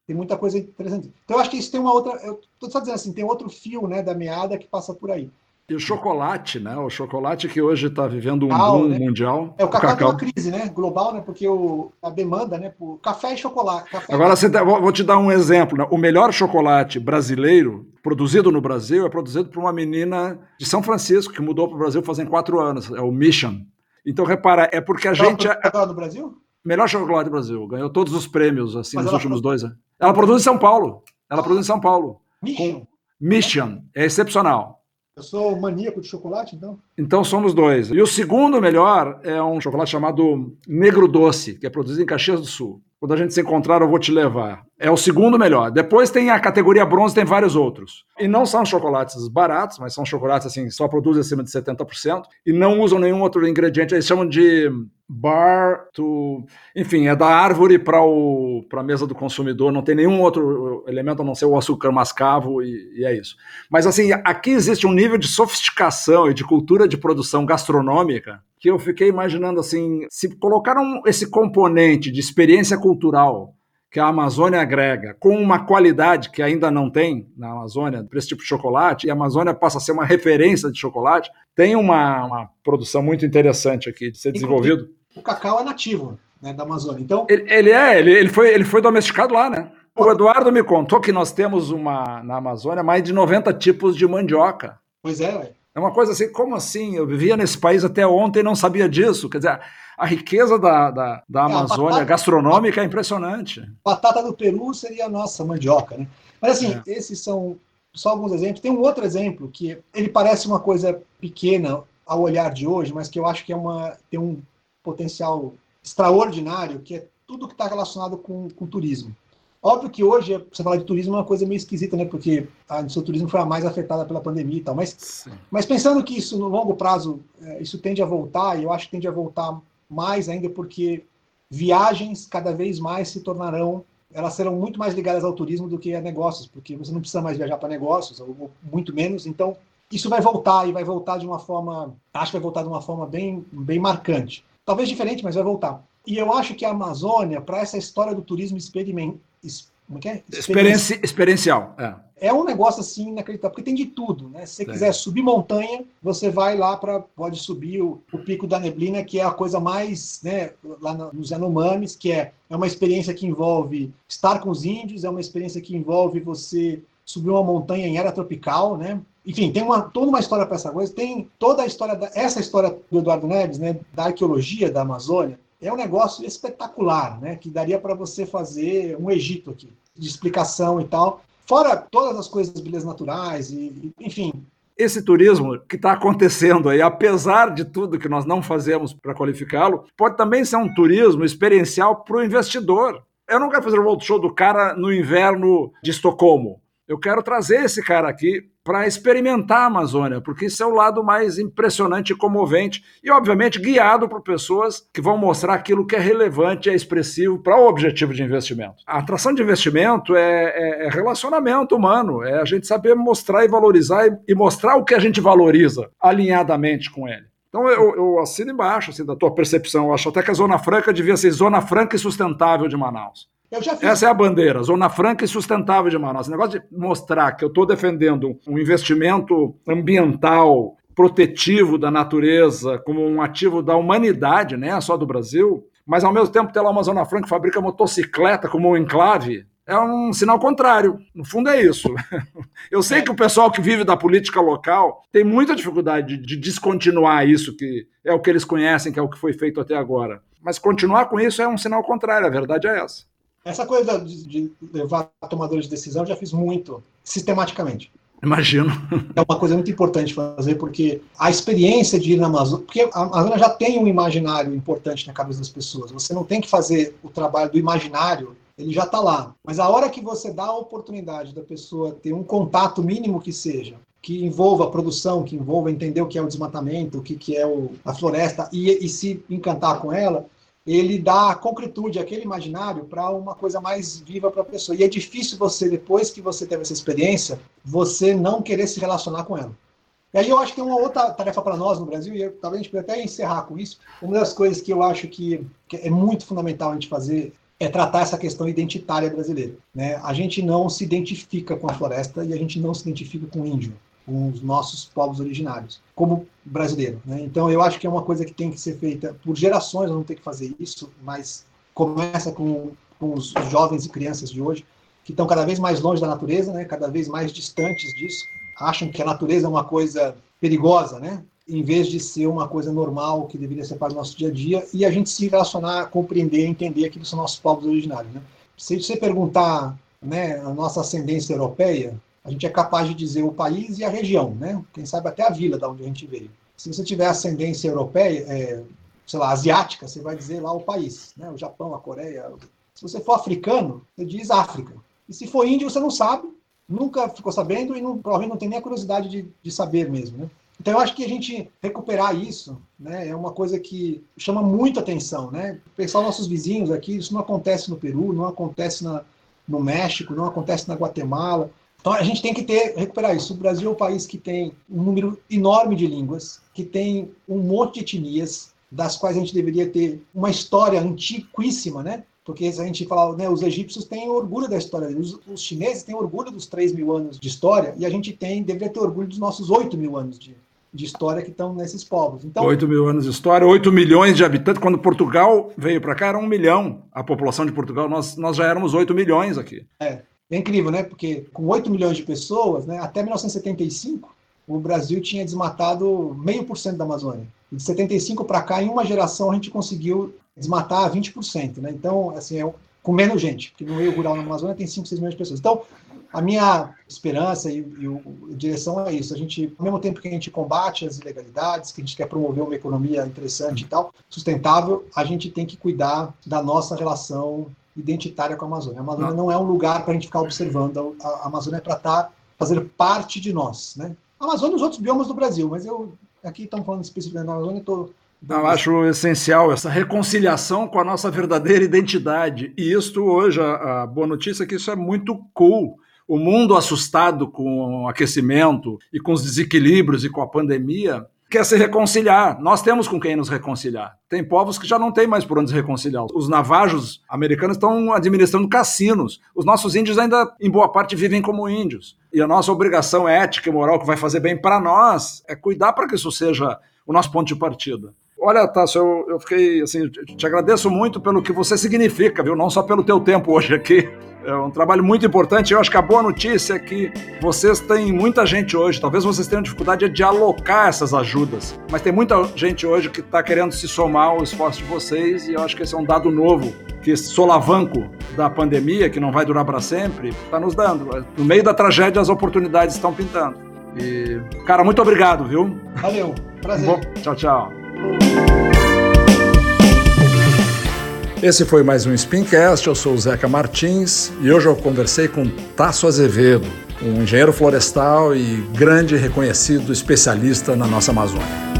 Tem muita coisa interessante. Então eu acho que isso tem uma outra, eu estou só dizendo assim, tem outro fio, né, da meada que passa por aí. E o chocolate, né? O chocolate que hoje está vivendo um cacau, boom né? mundial. É, o cacau, cacau, tem uma crise, né? Global, né? Porque o, a demanda, né? Por café e chocolate. Café Agora, você tá, vou te dar um exemplo. Né? O melhor chocolate brasileiro, produzido no Brasil, é produzido por uma menina de São Francisco, que mudou para o Brasil fazem quatro anos. É o Mission. Então, repara, é porque a melhor gente. Melhor do Brasil? Melhor chocolate do Brasil. Ganhou todos os prêmios, assim, Mas nos últimos dois anos. Ela produz em São Paulo. Ela produz em São Paulo. Mission. Com... Mission. É excepcional. Eu sou maníaco de chocolate, então? Então somos dois. E o segundo melhor é um chocolate chamado Negro Doce, que é produzido em Caxias do Sul. Quando a gente se encontrar, eu vou te levar. É o segundo melhor. Depois tem a categoria bronze, tem vários outros. E não são chocolates baratos, mas são chocolates assim, só produzem acima de 70%. E não usam nenhum outro ingrediente. Eles chamam de bar to. Enfim, é da árvore para a mesa do consumidor. Não tem nenhum outro elemento a não ser o açúcar mascavo e, e é isso. Mas assim, aqui existe um nível de sofisticação e de cultura de produção gastronômica que eu fiquei imaginando assim, se colocaram esse componente de experiência cultural que a Amazônia agrega, com uma qualidade que ainda não tem na Amazônia para esse tipo de chocolate, e a Amazônia passa a ser uma referência de chocolate, tem uma, uma produção muito interessante aqui de ser desenvolvido. O cacau é nativo né, da Amazônia, então... Ele, ele é, ele, ele, foi, ele foi domesticado lá, né? O Eduardo me contou que nós temos uma na Amazônia mais de 90 tipos de mandioca. Pois é, ué. É uma coisa assim, como assim? Eu vivia nesse país até ontem e não sabia disso. Quer dizer, a riqueza da, da, da é, Amazônia batata, gastronômica é impressionante. Batata do Peru seria a nossa mandioca, né? Mas assim, é. esses são só alguns exemplos. Tem um outro exemplo que ele parece uma coisa pequena ao olhar de hoje, mas que eu acho que é uma, tem um potencial extraordinário, que é tudo que está relacionado com, com turismo. Óbvio que hoje, você falar de turismo é uma coisa meio esquisita, né? Porque a indústria do turismo foi a mais afetada pela pandemia e tal. Mas, mas pensando que isso, no longo prazo, é, isso tende a voltar, e eu acho que tende a voltar mais ainda porque viagens cada vez mais se tornarão, elas serão muito mais ligadas ao turismo do que a negócios, porque você não precisa mais viajar para negócios, ou muito menos. Então, isso vai voltar e vai voltar de uma forma, acho que vai voltar de uma forma bem, bem marcante. Talvez diferente, mas vai voltar. E eu acho que a Amazônia, para essa história do turismo como é, é? Experiência, experiencial. É. é um negócio assim inacreditável, porque tem de tudo, né? Se você quiser subir montanha, você vai lá para pode subir o, o, Pico da Neblina, que é a coisa mais, né, lá nos Yanomamis, que é, é uma experiência que envolve estar com os índios, é uma experiência que envolve você subir uma montanha em era tropical, né? Enfim, tem uma, toda uma história para essa coisa. Tem toda a história, da, essa história do Eduardo Neves, né, da arqueologia da Amazônia, é um negócio espetacular, né? Que daria para você fazer um Egito aqui, de explicação e tal. Fora todas as coisas, belezas naturais, e, enfim. Esse turismo que está acontecendo aí, apesar de tudo que nós não fazemos para qualificá-lo, pode também ser um turismo experiencial para o investidor. Eu não quero fazer o road show do cara no inverno de Estocolmo. Eu quero trazer esse cara aqui para experimentar a Amazônia, porque isso é o lado mais impressionante e comovente, e obviamente guiado por pessoas que vão mostrar aquilo que é relevante e é expressivo para o objetivo de investimento. A atração de investimento é, é, é, relacionamento humano, é a gente saber mostrar e valorizar e, e mostrar o que a gente valoriza alinhadamente com ele. Então eu, eu, assino embaixo assim, da tua percepção. Eu acho até que a Zona Franca devia ser Zona Franca e Sustentável de Manaus. Essa é a bandeira, Zona Franca e Sustentável de Manaus. Esse negócio de mostrar que eu estou defendendo um investimento ambiental protetivo da natureza como um ativo da humanidade, né, só do Brasil, mas ao mesmo tempo ter lá uma Zona Franca que fabrica motocicleta como um enclave, é um sinal contrário. No fundo é isso. Eu sei que o pessoal que vive da política local tem muita dificuldade de descontinuar isso, que é o que eles conhecem, que é o que foi feito até agora. Mas continuar com isso é um sinal contrário, a verdade é essa. Essa coisa de, de levar tomadores de decisão eu já fiz muito, sistematicamente. Imagino. É uma coisa muito importante fazer, porque a experiência de ir na Amazônia. Porque a Amazônia já tem um imaginário importante na cabeça das pessoas. Você não tem que fazer o trabalho do imaginário, ele já está lá. Mas a hora que você dá a oportunidade da pessoa ter um contato mínimo que seja, que envolva a produção, que envolva entender o que é o desmatamento, o que, que é o, a floresta, e, e se encantar com ela, ele dá concretude aquele imaginário para uma coisa mais viva para a pessoa. E é difícil você, depois que você teve essa experiência, você não querer se relacionar com ela. E aí eu acho que tem uma outra tarefa para nós no Brasil, e eu, talvez a gente até encerrar com isso. Uma das coisas que eu acho que, que é muito fundamental a gente fazer é tratar essa questão identitária brasileira. Né? A gente não se identifica com a floresta e a gente não se identifica com o índio com os nossos povos originários, como brasileiro. Né? Então, eu acho que é uma coisa que tem que ser feita por gerações, vamos ter que fazer isso, mas começa com, com os jovens e crianças de hoje, que estão cada vez mais longe da natureza, né? cada vez mais distantes disso, acham que a natureza é uma coisa perigosa, né? em vez de ser uma coisa normal que deveria ser para o nosso dia a dia, e a gente se relacionar, compreender, entender aquilo que são nossos povos originários. Né? Se você perguntar né, a nossa ascendência europeia, a gente é capaz de dizer o país e a região, né? Quem sabe até a vila da onde a gente veio. Se você tiver ascendência europeia, é, sei lá, asiática, você vai dizer lá o país, né? O Japão, a Coreia. Se você for africano, você diz África. E se for índio, você não sabe, nunca ficou sabendo e não, provavelmente não tem nem a curiosidade de, de saber mesmo, né? Então eu acho que a gente recuperar isso, né, é uma coisa que chama muito atenção, né? Pensar nossos vizinhos aqui, isso não acontece no Peru, não acontece na, no México, não acontece na Guatemala. Então a gente tem que ter recuperar isso. O Brasil é um país que tem um número enorme de línguas, que tem um monte de etnias, das quais a gente deveria ter uma história antiquíssima, né? Porque se a gente falar, né, os egípcios têm orgulho da história, os, os chineses têm orgulho dos 3 mil anos de história, e a gente tem, deveria ter orgulho dos nossos 8 mil anos de, de história que estão nesses povos. Então, 8 mil anos de história, 8 milhões de habitantes. Quando Portugal veio para cá, era um milhão. A população de Portugal, nós, nós já éramos 8 milhões aqui. É. É incrível, né? Porque com 8 milhões de pessoas, né, até 1975, o Brasil tinha desmatado meio por cento da Amazônia. E de 75 para cá, em uma geração, a gente conseguiu desmatar 20%. Né? Então, assim, é com menos gente, porque no meio rural na Amazônia tem 5, 6 milhões de pessoas. Então, a minha esperança e, e a direção é isso. A gente, ao mesmo tempo que a gente combate as ilegalidades, que a gente quer promover uma economia interessante e tal, sustentável, a gente tem que cuidar da nossa relação identitária com a Amazônia. A Amazônia não, não é um lugar para a gente ficar observando. A, Amazônia é para estar tá, fazer parte de nós, né? A Amazônia e os outros biomas do Brasil, mas eu aqui estamos falando especificamente da Amazônia, estou eu acho essencial essa reconciliação com a nossa verdadeira identidade. E isto hoje, a, a boa notícia é que isso é muito cool. O mundo assustado com o aquecimento e com os desequilíbrios e com a pandemia quer se reconciliar. Nós temos com quem nos reconciliar. Tem povos que já não tem mais por onde se reconciliar. Os navajos americanos estão administrando cassinos. Os nossos índios ainda, em boa parte, vivem como índios. E a nossa obrigação ética e moral que vai fazer bem para nós é cuidar para que isso seja o nosso ponto de partida. Olha, Tássio, eu, eu fiquei assim, te agradeço muito pelo que você significa, viu? Não só pelo teu tempo hoje aqui. É um trabalho muito importante. Eu acho que a boa notícia é que vocês têm muita gente hoje. Talvez vocês tenham dificuldade de alocar essas ajudas, mas tem muita gente hoje que está querendo se somar ao esforço de vocês. E eu acho que esse é um dado novo que esse solavanco da pandemia, que não vai durar para sempre, está nos dando. No meio da tragédia, as oportunidades estão pintando. E, cara, muito obrigado, viu? Valeu, prazer. Bom, tchau, tchau. Esse foi mais um Spincast, eu sou o Zeca Martins e hoje eu conversei com Tasso Azevedo, um engenheiro florestal e grande reconhecido especialista na nossa Amazônia.